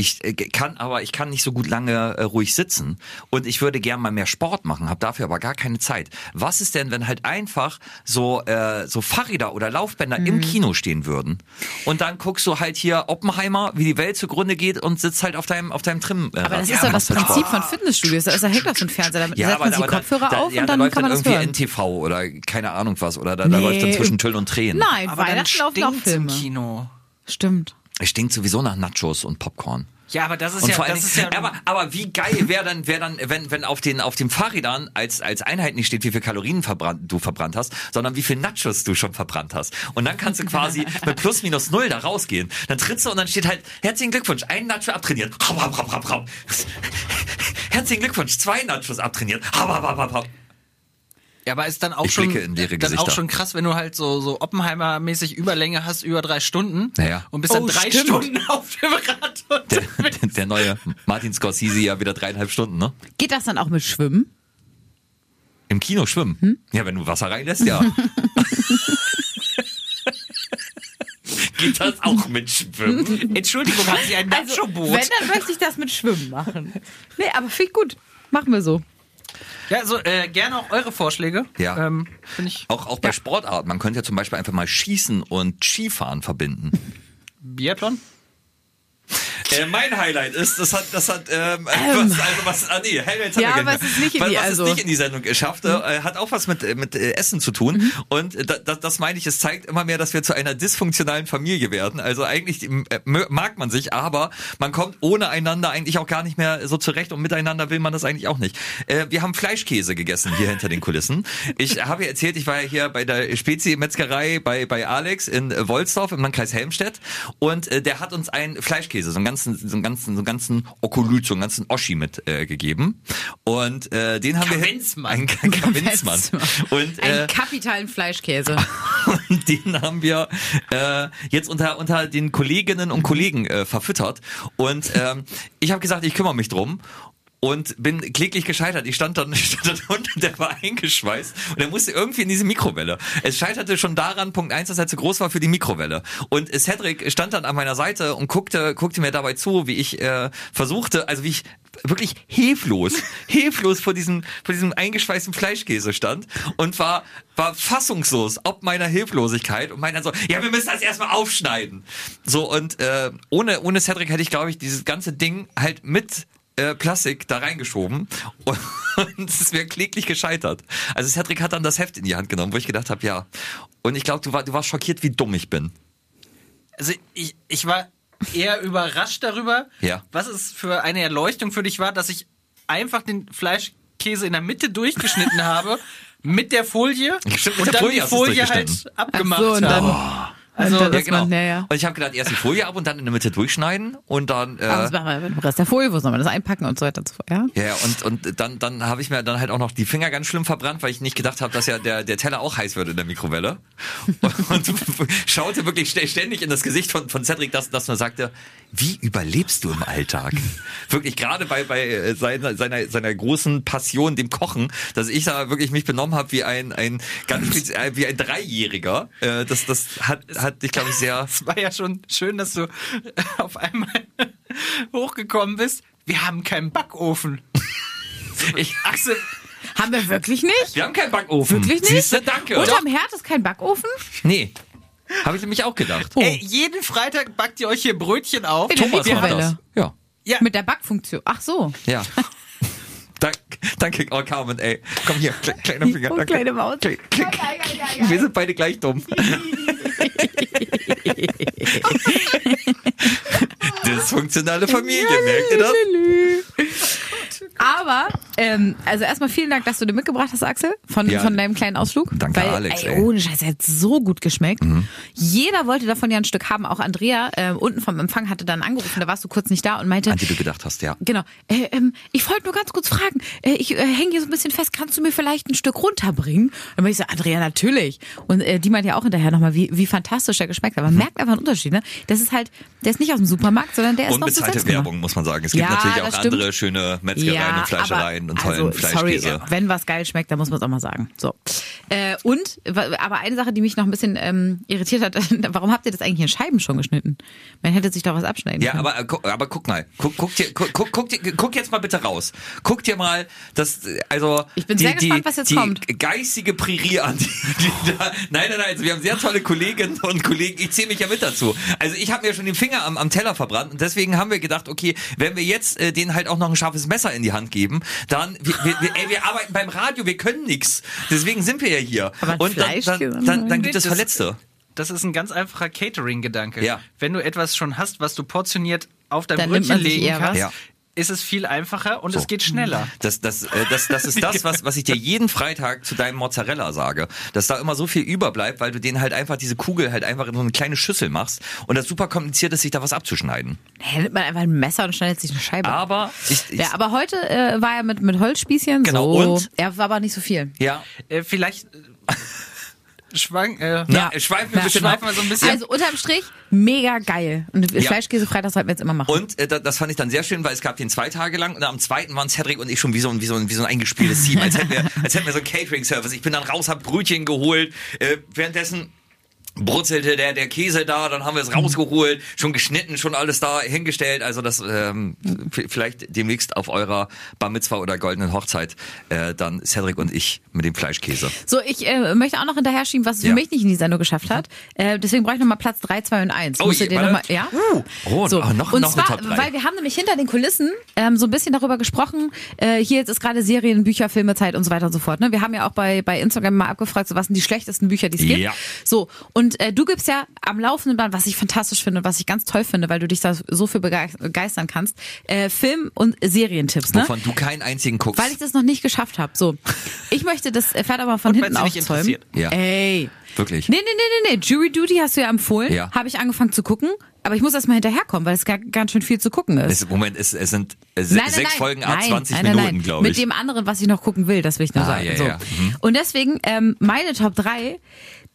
Ich äh, kann aber, ich kann nicht so gut lange äh, ruhig sitzen und ich würde gern mal mehr Sport machen, habe dafür aber gar keine Zeit. Was ist denn, wenn halt einfach so äh, so Fahrräder oder Laufbänder Mhm. im Kino stehen würden und dann guckst du halt hier Oppenheimer, wie die Welt zugrunde geht und sitzt halt auf deinem auf deinem Trim. Äh, Aber das ja, ist doch das. Prinzip von Fitnessstudios. Da ist da hängt doch so ein Fernseher, damit Ja, setzt man aber Kopfhörer da, auf ja, und da dann läuft kann man dann das irgendwie hören. NTV oder keine Ahnung was oder da, da Nee. läuft dann zwischen Tüll und Tränen. Nein, aber dann Weihnachten laufen auch stinkt's im Filme. Kino. Stimmt. Es stinkt sowieso nach Nachos und Popcorn. Ja, aber das ist Und ja, das ist Dingen, [laughs] ja aber, aber wie geil wäre dann, wäre dann, wenn, wenn auf den, auf den Fahrrädern als, als Einheit nicht steht, wie viel Kalorien verbrannt, du verbrannt hast, sondern wie viel Nachos du schon verbrannt hast. Und dann kannst du quasi [laughs] mit plus minus null da rausgehen. Dann trittst du und dann steht halt, herzlichen Glückwunsch, ein Nacho abtrainiert. [laughs] Herzlichen Glückwunsch, zwei Nachos abtrainiert. Ja, aber ist dann auch Ich schon blicke in leere dann auch schon krass, wenn du halt so so Oppenheimer-mäßig Überlänge hast über drei Stunden Ja. und bist dann Oh, drei stimmt. Stunden auf dem Rad und Der, der neue Martin Scorsese ja wieder dreieinhalb Stunden, ne? Geht das dann auch mit Schwimmen? Im Kino schwimmen. Hm? Ja, wenn du Wasser reinlässt, ja. [laughs] Geht das auch mit Schwimmen? Entschuldigung, haben Sie ein Also, Nacho-Boot? wenn, dann möchte ich das mit Schwimmen machen. Nee, aber finde ich gut. Machen wir so. Ja, also äh, gerne auch eure Vorschläge. Ja. Ähm, Finde ich Auch, auch bei Sportarten. Man könnte ja zum Beispiel einfach mal Schießen und Skifahren verbinden. Biathlon? Äh, mein Highlight ist, das hat, das hat, ähm, was, also was, ah nee, Highlights Ja, haben wir aber es nicht in was, die- was also- es nicht in die Sendung geschafft, äh, hat auch was mit, äh, mit äh, Essen zu tun. Mhm. Und äh, da, da, das meine ich, es zeigt immer mehr, dass wir zu einer dysfunktionalen Familie werden. Also eigentlich äh, mag man sich, aber man kommt ohne einander eigentlich auch gar nicht mehr so zurecht und miteinander will man das eigentlich auch nicht. Äh, wir haben Fleischkäse gegessen hier hinter den Kulissen. Ich [laughs] habe ja erzählt, ich war ja hier bei der Spezi-Metzgerei bei, bei Alex in äh, Wolsdorf im Landkreis Helmstedt und äh, der hat uns einen Fleischkäse, so einen ganzen, so einen ganzen, so einen ganzen Okolyt, so einen ganzen Oschi mit äh, gegeben. Und äh, den haben Kavinzmann. wir... Ein Kavinzmann. Und Einen äh, kapitalen Fleischkäse. [laughs] den haben wir äh, jetzt unter unter den Kolleginnen und Kollegen äh, verfüttert und ähm, ich habe gesagt, ich kümmere mich drum und bin kläglich gescheitert. Ich stand dann, [laughs] stand dann unten, der war eingeschweißt und er musste irgendwie in diese Mikrowelle. Es scheiterte schon daran, Punkt eins, dass er zu groß war für die Mikrowelle. Und Cedric stand dann an meiner Seite und guckte, guckte mir dabei zu, wie ich äh, versuchte, also wie ich wirklich hilflos, [laughs] hilflos vor diesem, vor diesem eingeschweißten Fleischkäse stand und war, war fassungslos ob meiner Hilflosigkeit und meinte dann so, ja, wir müssen das erstmal aufschneiden. So, und äh, ohne, ohne Cedric hätte ich, glaube ich, dieses ganze Ding halt mit äh, Plastik da reingeschoben und [laughs] es wäre kläglich gescheitert. Also Cedric hat dann das Heft in die Hand genommen, wo ich gedacht habe, ja. Und ich glaube, du, war, du warst schockiert, wie dumm ich bin. Also ich, ich war eher [laughs] überrascht darüber, Ja. was es für eine Erleuchtung für dich war, dass ich einfach den Fleischkäse in der Mitte durchgeschnitten [laughs] habe mit der Folie Stimmt, mit und der dann Folie die Folie halt abgemacht Ach so, habe. Also, Und Ja, genau. man- ja, ja. Und ich habe gedacht, erst die Folie ab und dann in der Mitte durchschneiden und dann äh, Aber das machen wir mit dem Rest der Folie, wo soll man das einpacken und so weiter und so fort, ja? Ja, und, und dann, dann habe ich mir dann halt auch noch die Finger ganz schlimm verbrannt, weil ich nicht gedacht habe, dass ja der, der Teller auch heiß wird in der Mikrowelle. [laughs] Und [laughs] schaute wirklich stä- ständig in das Gesicht von, von Cedric, dass, dass man sagte, wie überlebst du im Alltag? [laughs] Wirklich gerade bei, bei äh, seiner, seiner, seiner großen Passion, dem Kochen, dass ich da wirklich mich benommen habe wie ein, ein ganz äh, wie ein Dreijähriger. Äh, Das, das hat, hat dich, glaube ich, sehr. [laughs] es war ja schon schön, dass du [laughs] auf einmal hochgekommen bist. Wir haben keinen Backofen. [laughs] Ich, Axel, Haben wir wirklich nicht? wir haben keinen Backofen. Wirklich nicht? Siehste, danke. Unterm Herd ist kein Backofen? Nee. Habe ich nämlich auch gedacht. Oh. ey, jeden Freitag backt ihr euch hier Brötchen auf. In der Thomas macht das. Ja. Ja, Mit der Backfunktion. Ach so. Ja. Dank, danke, oh Carmen, ey. Komm hier, kle kleiner Finger. Oh, danke. kleine Maus. Kle kle wir sind beide gleich dumm. Dysfunktionale Familie, merkt ihr das? Aber, ähm, also erstmal vielen Dank, dass du dir mitgebracht hast, Axel, von, Ja. von deinem kleinen Ausflug. Danke, Weil, Alex, Ey, ey. Mhm. ohne Scheiß, er hat so gut geschmeckt. Jeder wollte davon ja ein Stück haben. Auch Andrea ähm, unten vom Empfang hatte dann angerufen, da warst du kurz nicht da und meinte, An die du gedacht hast, ja. Genau. Äh, ähm, ich wollte nur ganz kurz fragen. Äh, ich äh, hänge hier so ein bisschen fest. Kannst du mir vielleicht ein Stück runterbringen? Dann meinte ich so, Andrea, natürlich. Und äh, die meinte ja auch hinterher nochmal, wie, wie fantastisch der geschmeckt hat. Man merkt einfach einen Unterschied. Ne? Das ist halt, der ist nicht aus dem Supermarkt, sondern der ist noch Unbezahlte gemacht. Werbung, muss man sagen. Es gibt Ja, natürlich auch stimmt. andere schöne Metzgereien und Fleischereien und tollen also, Fleischkäse. Sorry, wenn was geil schmeckt, dann muss man es auch mal sagen. So. Äh, und, aber eine Sache, die mich noch ein bisschen ähm, irritiert hat, [laughs] warum habt ihr das eigentlich in Scheiben schon geschnitten? Man hätte sich doch was abschneiden Ja, können. aber, äh, aber guck mal, guck, guck, dir, guck, guck, guck, dir, guck jetzt mal bitte raus. Guck dir mal das, äh, also Ich bin die, sehr gespannt, die, was jetzt die kommt. geistige Prärie an. Die, die da, nein, nein, nein, also wir haben sehr tolle Kolleginnen und Kollegen. Ich zähle mich ja mit dazu. Also ich habe mir schon den Finger am, am Teller verbrannt und deswegen haben wir gedacht, okay, wenn wir jetzt äh, denen halt auch noch ein scharfes Messer in die Hand geben, dann wir, wir, ey, wir arbeiten beim Radio, wir können nix. Deswegen sind wir ja hier. Aber und dann, dann, dann, dann gibt es Verletzte. Das ist ein ganz einfacher Catering-Gedanke. Ja. Wenn du etwas schon hast, was du portioniert auf dein Dann nimmt Brötchen legen kannst. Ja. Ist es viel einfacher und So. es geht schneller. Das, das, äh, das, das ist das, [laughs] was, was ich dir jeden Freitag zu deinem Mozzarella sage. Dass da immer so viel überbleibt, weil du den halt einfach, diese Kugel halt einfach in so eine kleine Schüssel machst und das super kompliziert ist, sich da was abzuschneiden. Nimmt man einfach ein Messer und schneidet sich eine Scheibe. ab. Aber ich, ich Ja, aber heute äh, war er mit, mit Holzspießchen. Genau, so. und? Er war aber nicht so viel. ja, Äh, vielleicht schwang, äh, Na, schweifen wir Ja. schweifen wir so ein bisschen. Also unterm Strich, mega geil. Und Ja. Fleischkäsefreitag sollten wir jetzt immer machen. Und äh, da- das fand ich dann sehr schön, weil es gab den zwei Tage lang und am zweiten waren Cedric und ich schon wie so ein, wie so ein, wie so ein eingespieltes Team, als hätten wir, [laughs] als hätten wir so ein Catering-Service. Ich bin dann raus, hab Brötchen geholt, äh, währenddessen brutzelte der, der Käse da, dann haben wir es rausgeholt, schon geschnitten, schon alles da hingestellt. Also das ähm, vielleicht demnächst auf eurer Bar Mitzvah oder goldenen Hochzeit äh, dann Cedric und ich mit dem Fleischkäse. so, ich äh, möchte auch noch hinterher schieben, was es Ja. für mich nicht in die Sendung geschafft hat. Äh, deswegen brauche ich nochmal Platz 3, 2 und 1. Oh, Musst dir warte. noch mal, ja? Oh, so. oh, noch- und noch zwar, weil wir haben nämlich hinter den Kulissen ähm, so ein bisschen darüber gesprochen, äh, hier jetzt ist gerade Serien, Bücher, Filmezeit und so weiter und so fort. Ne? Wir haben ja auch bei, bei Instagram mal abgefragt, so was sind die schlechtesten Bücher, die es gibt. Ja. So, und äh, du gibst ja am laufenden Band, was ich fantastisch finde und was ich ganz toll finde, weil du dich da so für begei- begeistern kannst, äh, Film- und Serientipps. Ne? Wovon du keinen einzigen guckst. Weil ich das noch nicht geschafft habe. So, ich möchte das Pferd aber von Und hinten aufzäumen. Ja. Ey. Wirklich. Nee, nee, nee, nee, nee. Jury Duty hast du ja empfohlen. Ja. Habe ich angefangen zu gucken. Aber ich muss erst mal hinterherkommen, weil es gar, ganz schön viel zu gucken ist. Es, Moment, es, es sind äh, se- sechs Folgen ab 20 nein, nein, Minuten, nein. glaube ich. Mit dem anderen, was ich noch gucken will, das will ich nur Ah, sagen. ja, so. ja. Mhm. Und deswegen, ähm, meine Top 3,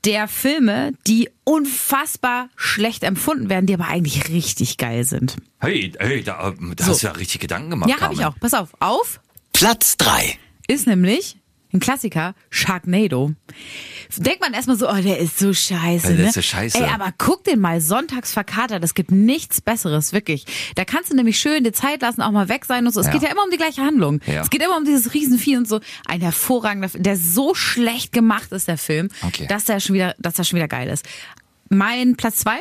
der Filme, die unfassbar schlecht empfunden werden, die aber eigentlich richtig geil sind. Hey, hey, da, da So. hast du ja richtig Gedanken gemacht. Ja, habe ich auch. Pass auf. Auf Platz 3. ist nämlich ein Klassiker, Sharknado. Denkt man erstmal so, oh, der ist so scheiße. Der ne? ist so scheiße. Ey, aber guck den mal, sonntags verkatert, es gibt nichts Besseres, wirklich. Da kannst du nämlich schön die Zeit lassen, auch mal weg sein und so. Es Ja. geht ja immer um die gleiche Handlung. Ja. Es geht immer um dieses Riesenvieh und so. Ein hervorragender, Film, der so schlecht gemacht ist, der Film, Okay. dass der schon wieder, dass der schon wieder geil ist. Mein Platz zwei?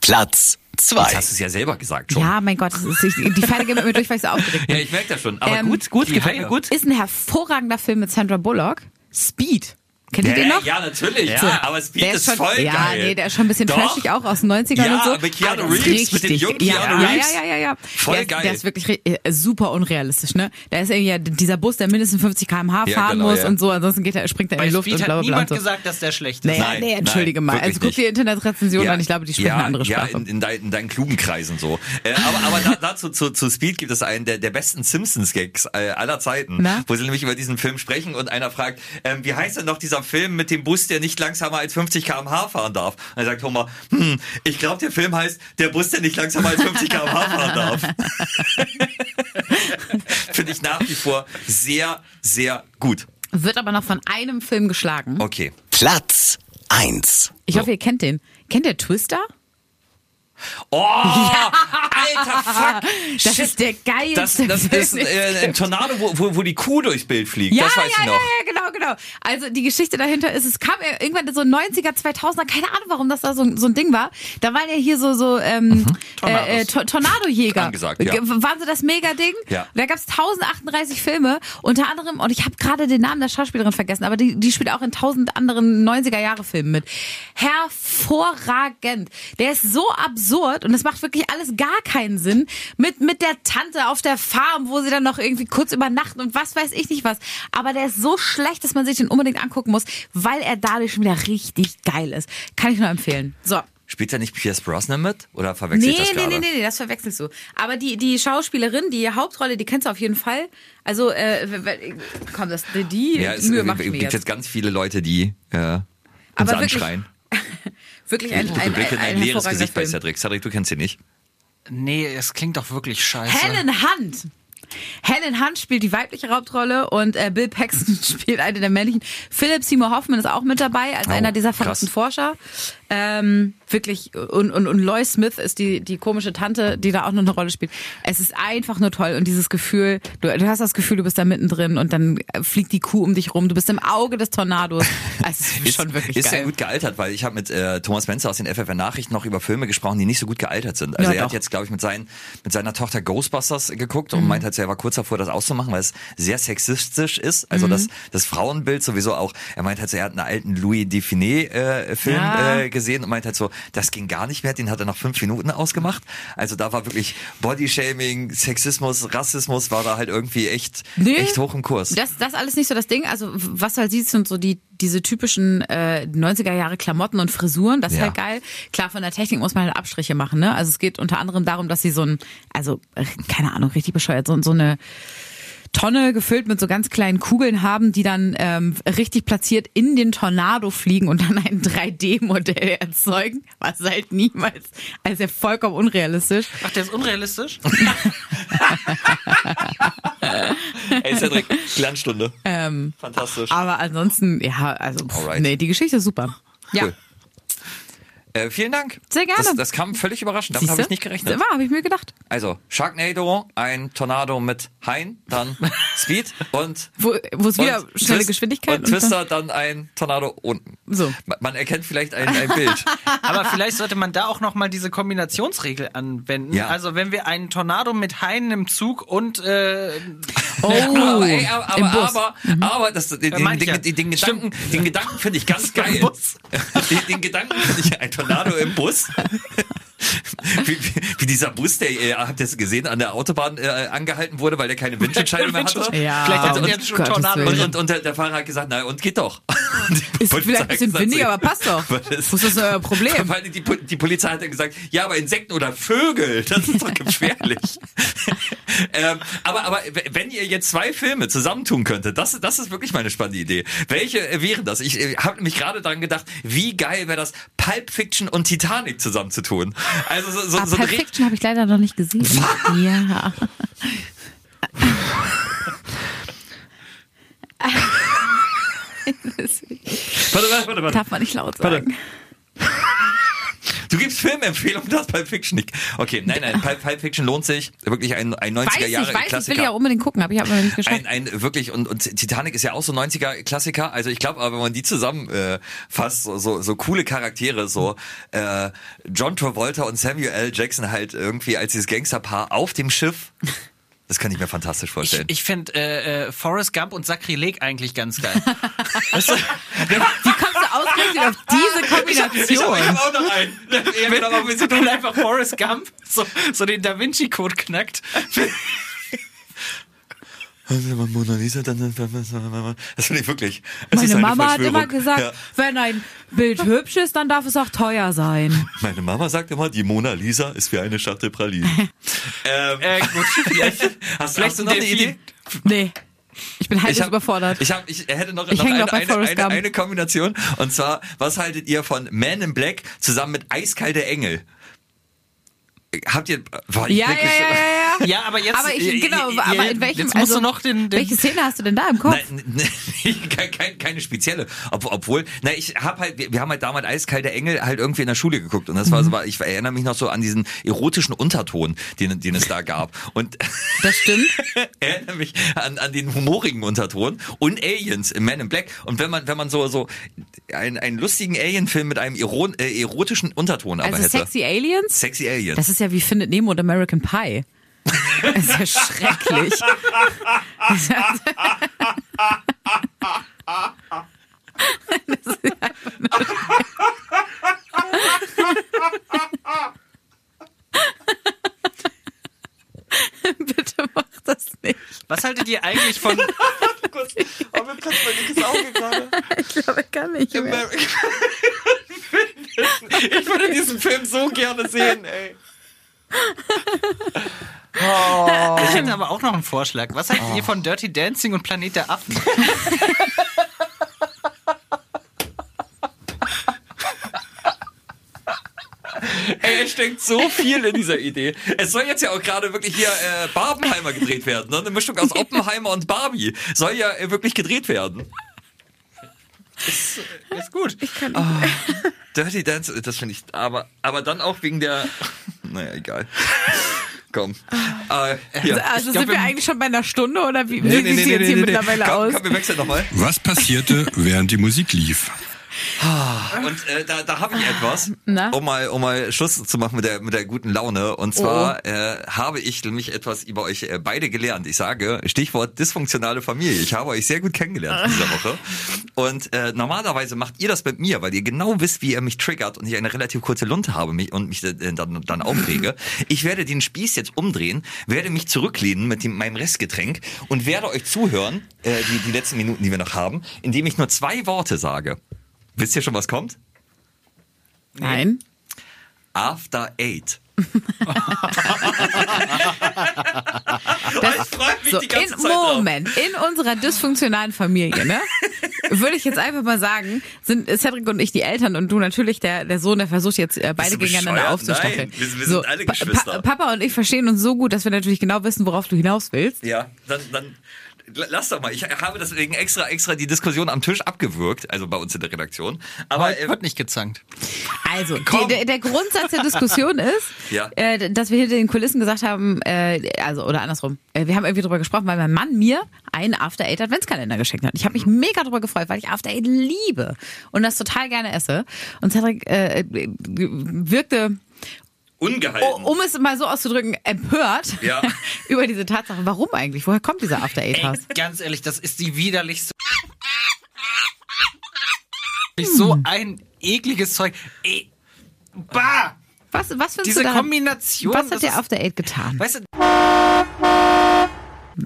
Platz Jetzt 2. hast du es ja selber gesagt schon. Ja, mein Gott, das ist, ich, die Pfeile gehen mit mir durch, weil ich so aufgeregt bin. Ja, ich merke das schon. Aber Ähm, gut, gut, gefällt mir gut. Ist ein hervorragender Film mit Sandra Bullock. Speed. Kennt ihr den noch? Ja, natürlich. Ja. Aber Speed Der ist, schon, voll ja, geil. nee, der ist schon ein bisschen Doch. trashig auch aus den 90ern Ja, und so. mit Keanu Reeves, mit dem richtig- jungen ja, Keanu ja, Reeves. Ja, ja, ja, ja. Voll der, ist- geil. Der ist wirklich äh, super unrealistisch, ne? Da ist irgendwie ja dieser Bus, der mindestens 50 km/h Ja, fahren genau, muss ja. und so, ansonsten geht er, springt er in die Luft Speed und hat bla bla bla. niemand und so. gesagt, dass der schlecht ist. Nee, Nein, nee, entschuldige nein, mal. Also guck nicht. die Internetrezension an, ich glaube, die sprechen ja, eine andere ja, Sprache. in, in, dein, in deinen klugen Kreisen so. Äh, aber aber da, dazu zu, zu Speed gibt es einen der, der besten Simpsons-Gags äh, aller Zeiten, wo sie nämlich über diesen Film sprechen und einer fragt, ähm, wie heißt denn noch dieser Film mit dem Bus, der nicht langsamer als 50 km/h fahren darf? Und dann sagt Homer, hm, ich glaube, der Film heißt Der Bus, der nicht langsamer als 50 km/h fahren darf. [laughs] Finde ich nach wie vor sehr, sehr gut. Wird aber noch von einem Film geschlagen. Okay. Platz 1. Ich hoffe, ihr kennt den. Kennt ihr Twister? Oh, [laughs] alter Fuck. Das Shit. ist der geilste Das, das ist äh, ein Tornado, wo, wo, wo die Kuh durchs Bild fliegt. Ja, das weiß ja, ich noch. ja, ja, genau, genau. Also die Geschichte dahinter ist, es kam ja irgendwann in so 90er, 2000er, keine Ahnung, warum das da so, so ein Ding war. Da waren ja hier so so ähm, äh, äh, Tor- Tornadojäger. Angesagt, ja. Waren so das Mega-Ding? Ja. Da gab's 1038 Filme, unter anderem, und ich habe gerade den Namen der Schauspielerin vergessen, aber die, die spielt auch in tausend anderen 90er-Jahre-Filmen mit. Hervorragend. Der ist so absurd und es macht wirklich alles gar keinen Sinn. Mit, mit der Tante auf der Farm, wo sie dann noch irgendwie kurz übernachten und was weiß ich nicht was. Aber der ist so schlecht, dass man sich den unbedingt angucken muss, weil er dadurch schon wieder richtig geil ist. Kann ich nur empfehlen. So. Spielt da nicht Pierce Brosnan mit? Oder verwechsel Nee, ich das nee, gerade? nee, nee, nee, das verwechselst du. Aber die, die Schauspielerin, die Hauptrolle, die kennst du auf jeden Fall. Also, äh, komm, das, die, die Ja, es Mühe ich mir gibt jetzt. jetzt ganz viele Leute, die äh, uns Aber anschreien. Wirklich [laughs] ein, Du ein, ein, blickst in ein, ein leeres Gesicht bei. Cedric. Cedric, du kennst ihn nicht. Nee, es klingt doch wirklich scheiße. Helen Hunt. Helen Hunt spielt die weibliche Hauptrolle und äh, Bill Paxton [laughs] spielt eine der männlichen. Philip Seymour Hoffman ist auch mit dabei als Oh, einer dieser verrückten Forscher. Ähm, wirklich und, und, und Lois Smith ist die, die komische Tante, die da auch noch eine Rolle spielt. Es ist einfach nur toll und dieses Gefühl, du, du hast das Gefühl, du bist da mittendrin und dann äh, fliegt die Kuh um dich rum, du bist im Auge des Tornados. [laughs] Also, es ist schon wirklich ist geil. ja gut gealtert, weil ich habe mit äh, Thomas Menzer aus den FFN Nachrichten noch über Filme gesprochen, die nicht so gut gealtert sind. Also Ja, er hat doch. jetzt, glaube ich, mit, seinen, mit seiner Tochter Ghostbusters geguckt Mhm. und meint halt, er war kurz davor, das auszumachen, weil es sehr sexistisch ist. Also Mhm. das, das Frauenbild sowieso auch. Er meint halt so, er hat einen alten Louis Define äh, Ja. äh, gesehen und meint halt so, das ging gar nicht mehr, den hat er nach fünf Minuten ausgemacht. Also da war wirklich Bodyshaming, Sexismus, Rassismus war da halt irgendwie echt, Nee. echt hoch im Kurs. Das, das alles nicht so das Ding. Also was halt siehst, sind so die diese typischen äh, 90er Jahre Klamotten und Frisuren. Das ist Ja. halt geil. Klar, von der Technik muss man halt Abstriche machen. Ne? Also es geht unter anderem darum, dass sie so ein, also äh, keine Ahnung, richtig bescheuert, so, so eine Tonne gefüllt mit so ganz kleinen Kugeln haben, die dann ähm, richtig platziert in den Tornado fliegen und dann ein 3D-Modell erzeugen, was halt niemals, also ja vollkommen unrealistisch. Ach, der ist unrealistisch? [laughs] Ey, Cedric, Glanzstunde. Fantastisch. Aber ansonsten, ja, also pff, Alright. nee, die Geschichte ist super. Ja. Cool. Äh, vielen Dank. Sehr gerne. Das, das kam völlig überraschend. Damit habe ich nicht gerechnet. War, habe ich mir gedacht. Also, Sharknado, ein Tornado mit Hain, dann [laughs] Speed und Wo, wo es wieder und schnelle Twist- Geschwindigkeit Und Twister, dann ein Tornado unten. So. Man, man erkennt vielleicht ein, ein Bild. [laughs] Aber vielleicht sollte man da auch nochmal diese Kombinationsregel anwenden. Ja. Also wenn wir einen Tornado mit Haien im Zug und äh, Oh, [laughs] aber, ey, aber, im aber, Bus. aber, aber das, den, ich den, den, den Gedanken, den Gedanken finde ich ganz geil. Den, den Gedanken finde ich ein Tornado im Bus. [laughs] Wie, wie, wie dieser Bus, der, äh, habt ihr es gesehen, an der Autobahn äh, angehalten wurde, weil der keine Windschutzscheibe mehr hatte. Ja, Vielleicht er jetzt schon Tornado. Und, und, und der, der Fahrer hat gesagt, na und geht doch. [laughs] Ist Polizei vielleicht ein bisschen gesagt, windig, aber passt doch. [laughs] Das- Wo ist das euer Problem? Weil die, die Polizei hat dann gesagt, ja, aber Insekten oder Vögel, das ist doch gefährlich. Ähm, aber, aber wenn ihr jetzt zwei Filme zusammentun könntet, das, das ist wirklich meine spannende Idee. Welche äh, wären das? Ich äh, habe nämlich gerade daran gedacht, wie geil wäre das, Pulp Fiction und Titanic zusammenzutun. Also so, so, Aber so Pulp Fiction habe ich leider noch nicht gesehen. Ja. Warte, warte, warte, warte. Darf man nicht laut Warte. Du gibst Filmempfehlungen, das Pulp Fiction nicht. Okay, nein, nein, Pulp, Pulp Fiction lohnt sich. Wirklich ein, ein 90er Weiß ich, Jahre weiß ich, will Klassiker. ja unbedingt gucken, aber ich habe noch nicht geschafft. Ein, ein wirklich und, und Titanic ist ja auch so 90er Klassiker. Also ich glaube, aber wenn man die zusammen äh, fasst, so, so, so coole Charaktere, so äh, John Travolta und Samuel L. Jackson halt irgendwie als dieses Gangsterpaar auf dem Schiff. Das kann ich mir fantastisch Ich, vorstellen. ich finde äh, äh, Forrest Gump und Sakrileg eigentlich ganz geil. weißt du, Wie kommst du ausgerechnet auf diese Kombination? auch noch einen. Genau, aber wir sind wenn einfach Forrest Gump so, so den Da Vinci Code knackt. Mona Lisa, dann, das finde ich wirklich. Meine eine Mama hat immer gesagt, Ja. wenn ein Bild hübsch ist, dann darf es auch teuer sein. Meine Mama sagt immer, die Mona Lisa ist wie eine Schachtel Pralinen. [laughs] ähm, Äh, gut, [laughs] vielleicht, hast, vielleicht hast du noch eine. Idee? Nee. Ich bin halt hab- überfordert. Ich, hab, ich hätte noch, Ich noch eine, noch eine, eine, eine Kombination. Und zwar, was haltet ihr von Man in Black zusammen mit Eiskalte Engel? Habt ihr... Boah, ich ja, ja, wirklich- ja, ja, ja. Ja, aber jetzt. Aber ich, äh, genau, äh, aber äh, in welchem, Jetzt musst also, du noch den. den welche Szene hast du denn da im Kopf? Nein, [laughs] nee, kein, kein, keine spezielle. Ob, obwohl, na, ich habe halt, wir, wir haben halt damals Eiskalte Engel halt irgendwie in der Schule geguckt und das Mhm. war so, war- ich erinnere mich noch so an diesen erotischen Unterton, den, den es da gab. Und [laughs] Das stimmt. [laughs] erinnere mich an, an den humorigen Unterton und Aliens im Man in Black. Und wenn man, wenn man so, so einen, einen lustigen Alien-Film mit einem Ero, äh, erotischen Unterton aber Also hätte. Sexy Aliens? Sexy Aliens. Das ist ja wie Findet Nemo und American Pie. Das ist ja schrecklich. Das ist Bitte mach das nicht. was haltet ihr eigentlich von. oh, mir platzt mein linkes Auge gerade. Ich glaube, ich kann nicht mehr. [laughs] Ich würde diesen Film so gerne sehen, ey. Ich hätte aber auch noch einen Vorschlag. Was haltet ihr von Dirty Dancing und Planet der Affen? Ey, es steckt so viel in dieser Idee. Es soll jetzt ja auch gerade wirklich hier äh, Barbenheimer gedreht werden. Ne? Eine Mischung aus Oppenheimer und Barbie soll ja äh, wirklich gedreht werden. Ist gut. Dirty Dance, das finde ich, aber, aber dann auch wegen der, naja, egal. [laughs] Komm. Äh, hier. Also glaub, sind wir eigentlich schon bei einer Stunde oder wie, wie sieht jetzt hier mittlerweile komm, aus? Komm, wir wechseln nochmal. Was passierte, während die Musik lief? Und äh, da, da habe ich etwas, Na? um mal, um mal Schluss zu machen mit der, mit der guten Laune. Und zwar äh, habe ich nämlich etwas über euch äh, beide gelernt. Ich sage, Stichwort dysfunktionale Familie. Ich habe euch sehr gut kennengelernt in dieser [laughs] Woche. Und äh, normalerweise macht ihr das mit mir, weil ihr genau wisst, wie ihr mich triggert und ich eine relativ kurze Lunte habe mich, und mich äh, dann, dann aufrege. Ich werde den Spieß jetzt umdrehen, werde mich zurücklehnen mit dem, meinem Restgetränk und werde euch zuhören, äh, die, die letzten Minuten, die wir noch haben, indem ich nur zwei Worte sage. Wisst ihr schon, was kommt? Nein. After Eight. [laughs] Das, ich freu mich so, die ganze in, Zeit drauf. Moment, in unserer dysfunktionalen Familie, ne? Würde ich jetzt einfach mal sagen, sind Cedric und ich die Eltern und du natürlich der, der Sohn, der versucht jetzt äh, beide gegeneinander aufzustacheln. Nein, wir- wir sind alle Geschwister. Pa Papa und ich verstehen uns so gut, dass wir natürlich genau wissen, worauf du hinaus willst. Ja, dann, dann lass doch mal. Ich habe deswegen extra, extra die Diskussion am Tisch abgewürgt, also bei uns in der Redaktion. Aber Heute äh, wird nicht gezankt. Also, die, der, der Grundsatz der Diskussion [laughs] ist, Ja. äh, dass wir hinter den Kulissen gesagt haben, äh, also oder andersrum, äh, wir haben irgendwie drüber gesprochen, weil mein Mann mir einen After Eight Adventskalender geschenkt hat. Ich habe mich mega drüber gefreut, weil ich After Eight liebe und das total gerne esse. Und Cedric äh, äh, wirkte ungehalten. Oh, um es mal so auszudrücken, empört Ja. [laughs] über diese Tatsache. Warum eigentlich? Woher kommt dieser After Eight Hass? Ey, ganz ehrlich, das ist die widerlichste. So ein ekliges Zeug. Ey, bah! Was, was findest Diese du daran, Kombination. Was hat der After Eight getan? Weißt du,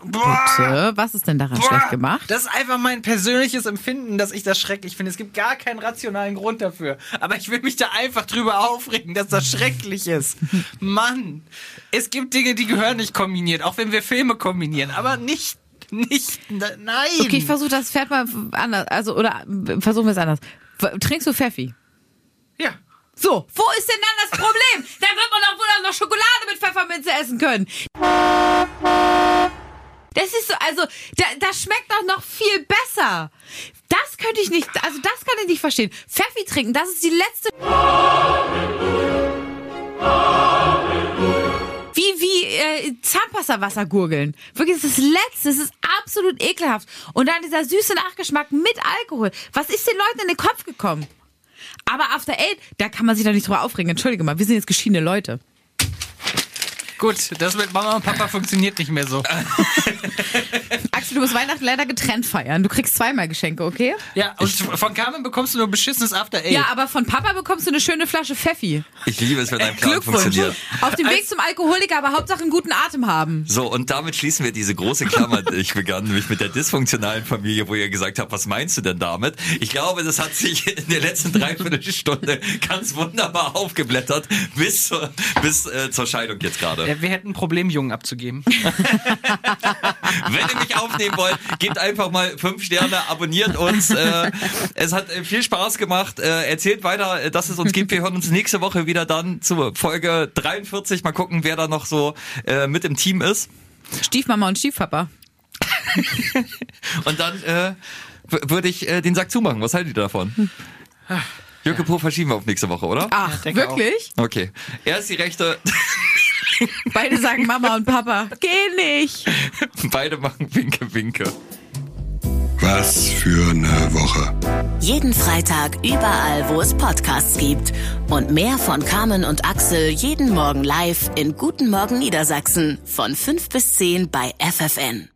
Bitte? Was ist denn daran Boah, schlecht gemacht? Das ist einfach mein persönliches Empfinden, dass ich das schrecklich finde. Es gibt gar keinen rationalen Grund dafür. Aber ich will mich da einfach drüber aufregen, dass das schrecklich ist. [laughs] Mann, es gibt Dinge, die gehören nicht kombiniert, auch wenn wir Filme kombinieren, aber nicht, nicht, ne- nein. Okay, ich versuche das Pferd mal anders, also, oder versuchen wir es anders. Trinkst du Pfeffi? ja. So, wo ist denn dann das Problem? Dann wird man doch wohl auch noch Schokolade mit Pfefferminze essen können. Das ist so, also, da, das schmeckt doch noch viel besser. Das könnte ich nicht, also das kann ich nicht verstehen. Pfeffi trinken, das ist die letzte. Wie, wie äh, Zahnpastawasser gurgeln. Wirklich, das ist das Letzte. Das ist absolut ekelhaft. Und dann dieser süße Nachgeschmack mit Alkohol. Was ist den Leuten in den Kopf gekommen? Aber After Eight, da kann man sich doch nicht drüber aufregen. Entschuldige mal, wir sind jetzt geschiedene Leute. Gut, das mit Mama und Papa funktioniert nicht mehr so. [laughs] Axel, du musst Weihnachten leider getrennt feiern. Du kriegst zweimal Geschenke, okay? Ja, und von Carmen bekommst du nur beschissenes After Eight. Ja, aber von Papa bekommst du eine schöne Flasche Pfeffi. Ich liebe es, wenn ein Plan Glückwunsch. funktioniert. Auf dem Weg zum Alkoholiker, aber Hauptsache einen guten Atem haben. So, und damit schließen wir diese große Klammer. Ich begann nämlich mit der dysfunktionalen Familie, wo ihr gesagt habt, was meinst du denn damit? Ich glaube, das hat sich in der letzten Dreiviertelstunde ganz wunderbar aufgeblättert bis zur, bis, äh, zur Scheidung jetzt gerade. Ja, Wir hätten ein Problem, Jungen abzugeben. [laughs] Wenn ihr mich aufnehmen wollt, gebt einfach mal fünf Sterne, abonniert uns. Äh, es hat äh, viel Spaß gemacht. Äh, erzählt weiter, dass es uns gibt. Wir hören uns nächste Woche wieder dann zur Folge 43. Mal gucken, wer da noch so äh, mit im Team ist. Stiefmama und Stiefpapa. [laughs] Und dann äh, würde ich äh, den Sack zumachen. Was haltet ihr davon? Jürgen Po verschieben wir auf nächste Woche, oder? Ach, denke wirklich? Okay. Er ist die Rechte. [laughs] [laughs] Beide sagen Mama und Papa. Geh nicht. [laughs] Beide machen Winke, Winke. Was für eine Woche. Jeden Freitag überall, wo es Podcasts gibt. Und mehr von Carmen und Axel jeden Morgen live in Guten Morgen Niedersachsen von 5 bis 10 bei FFN.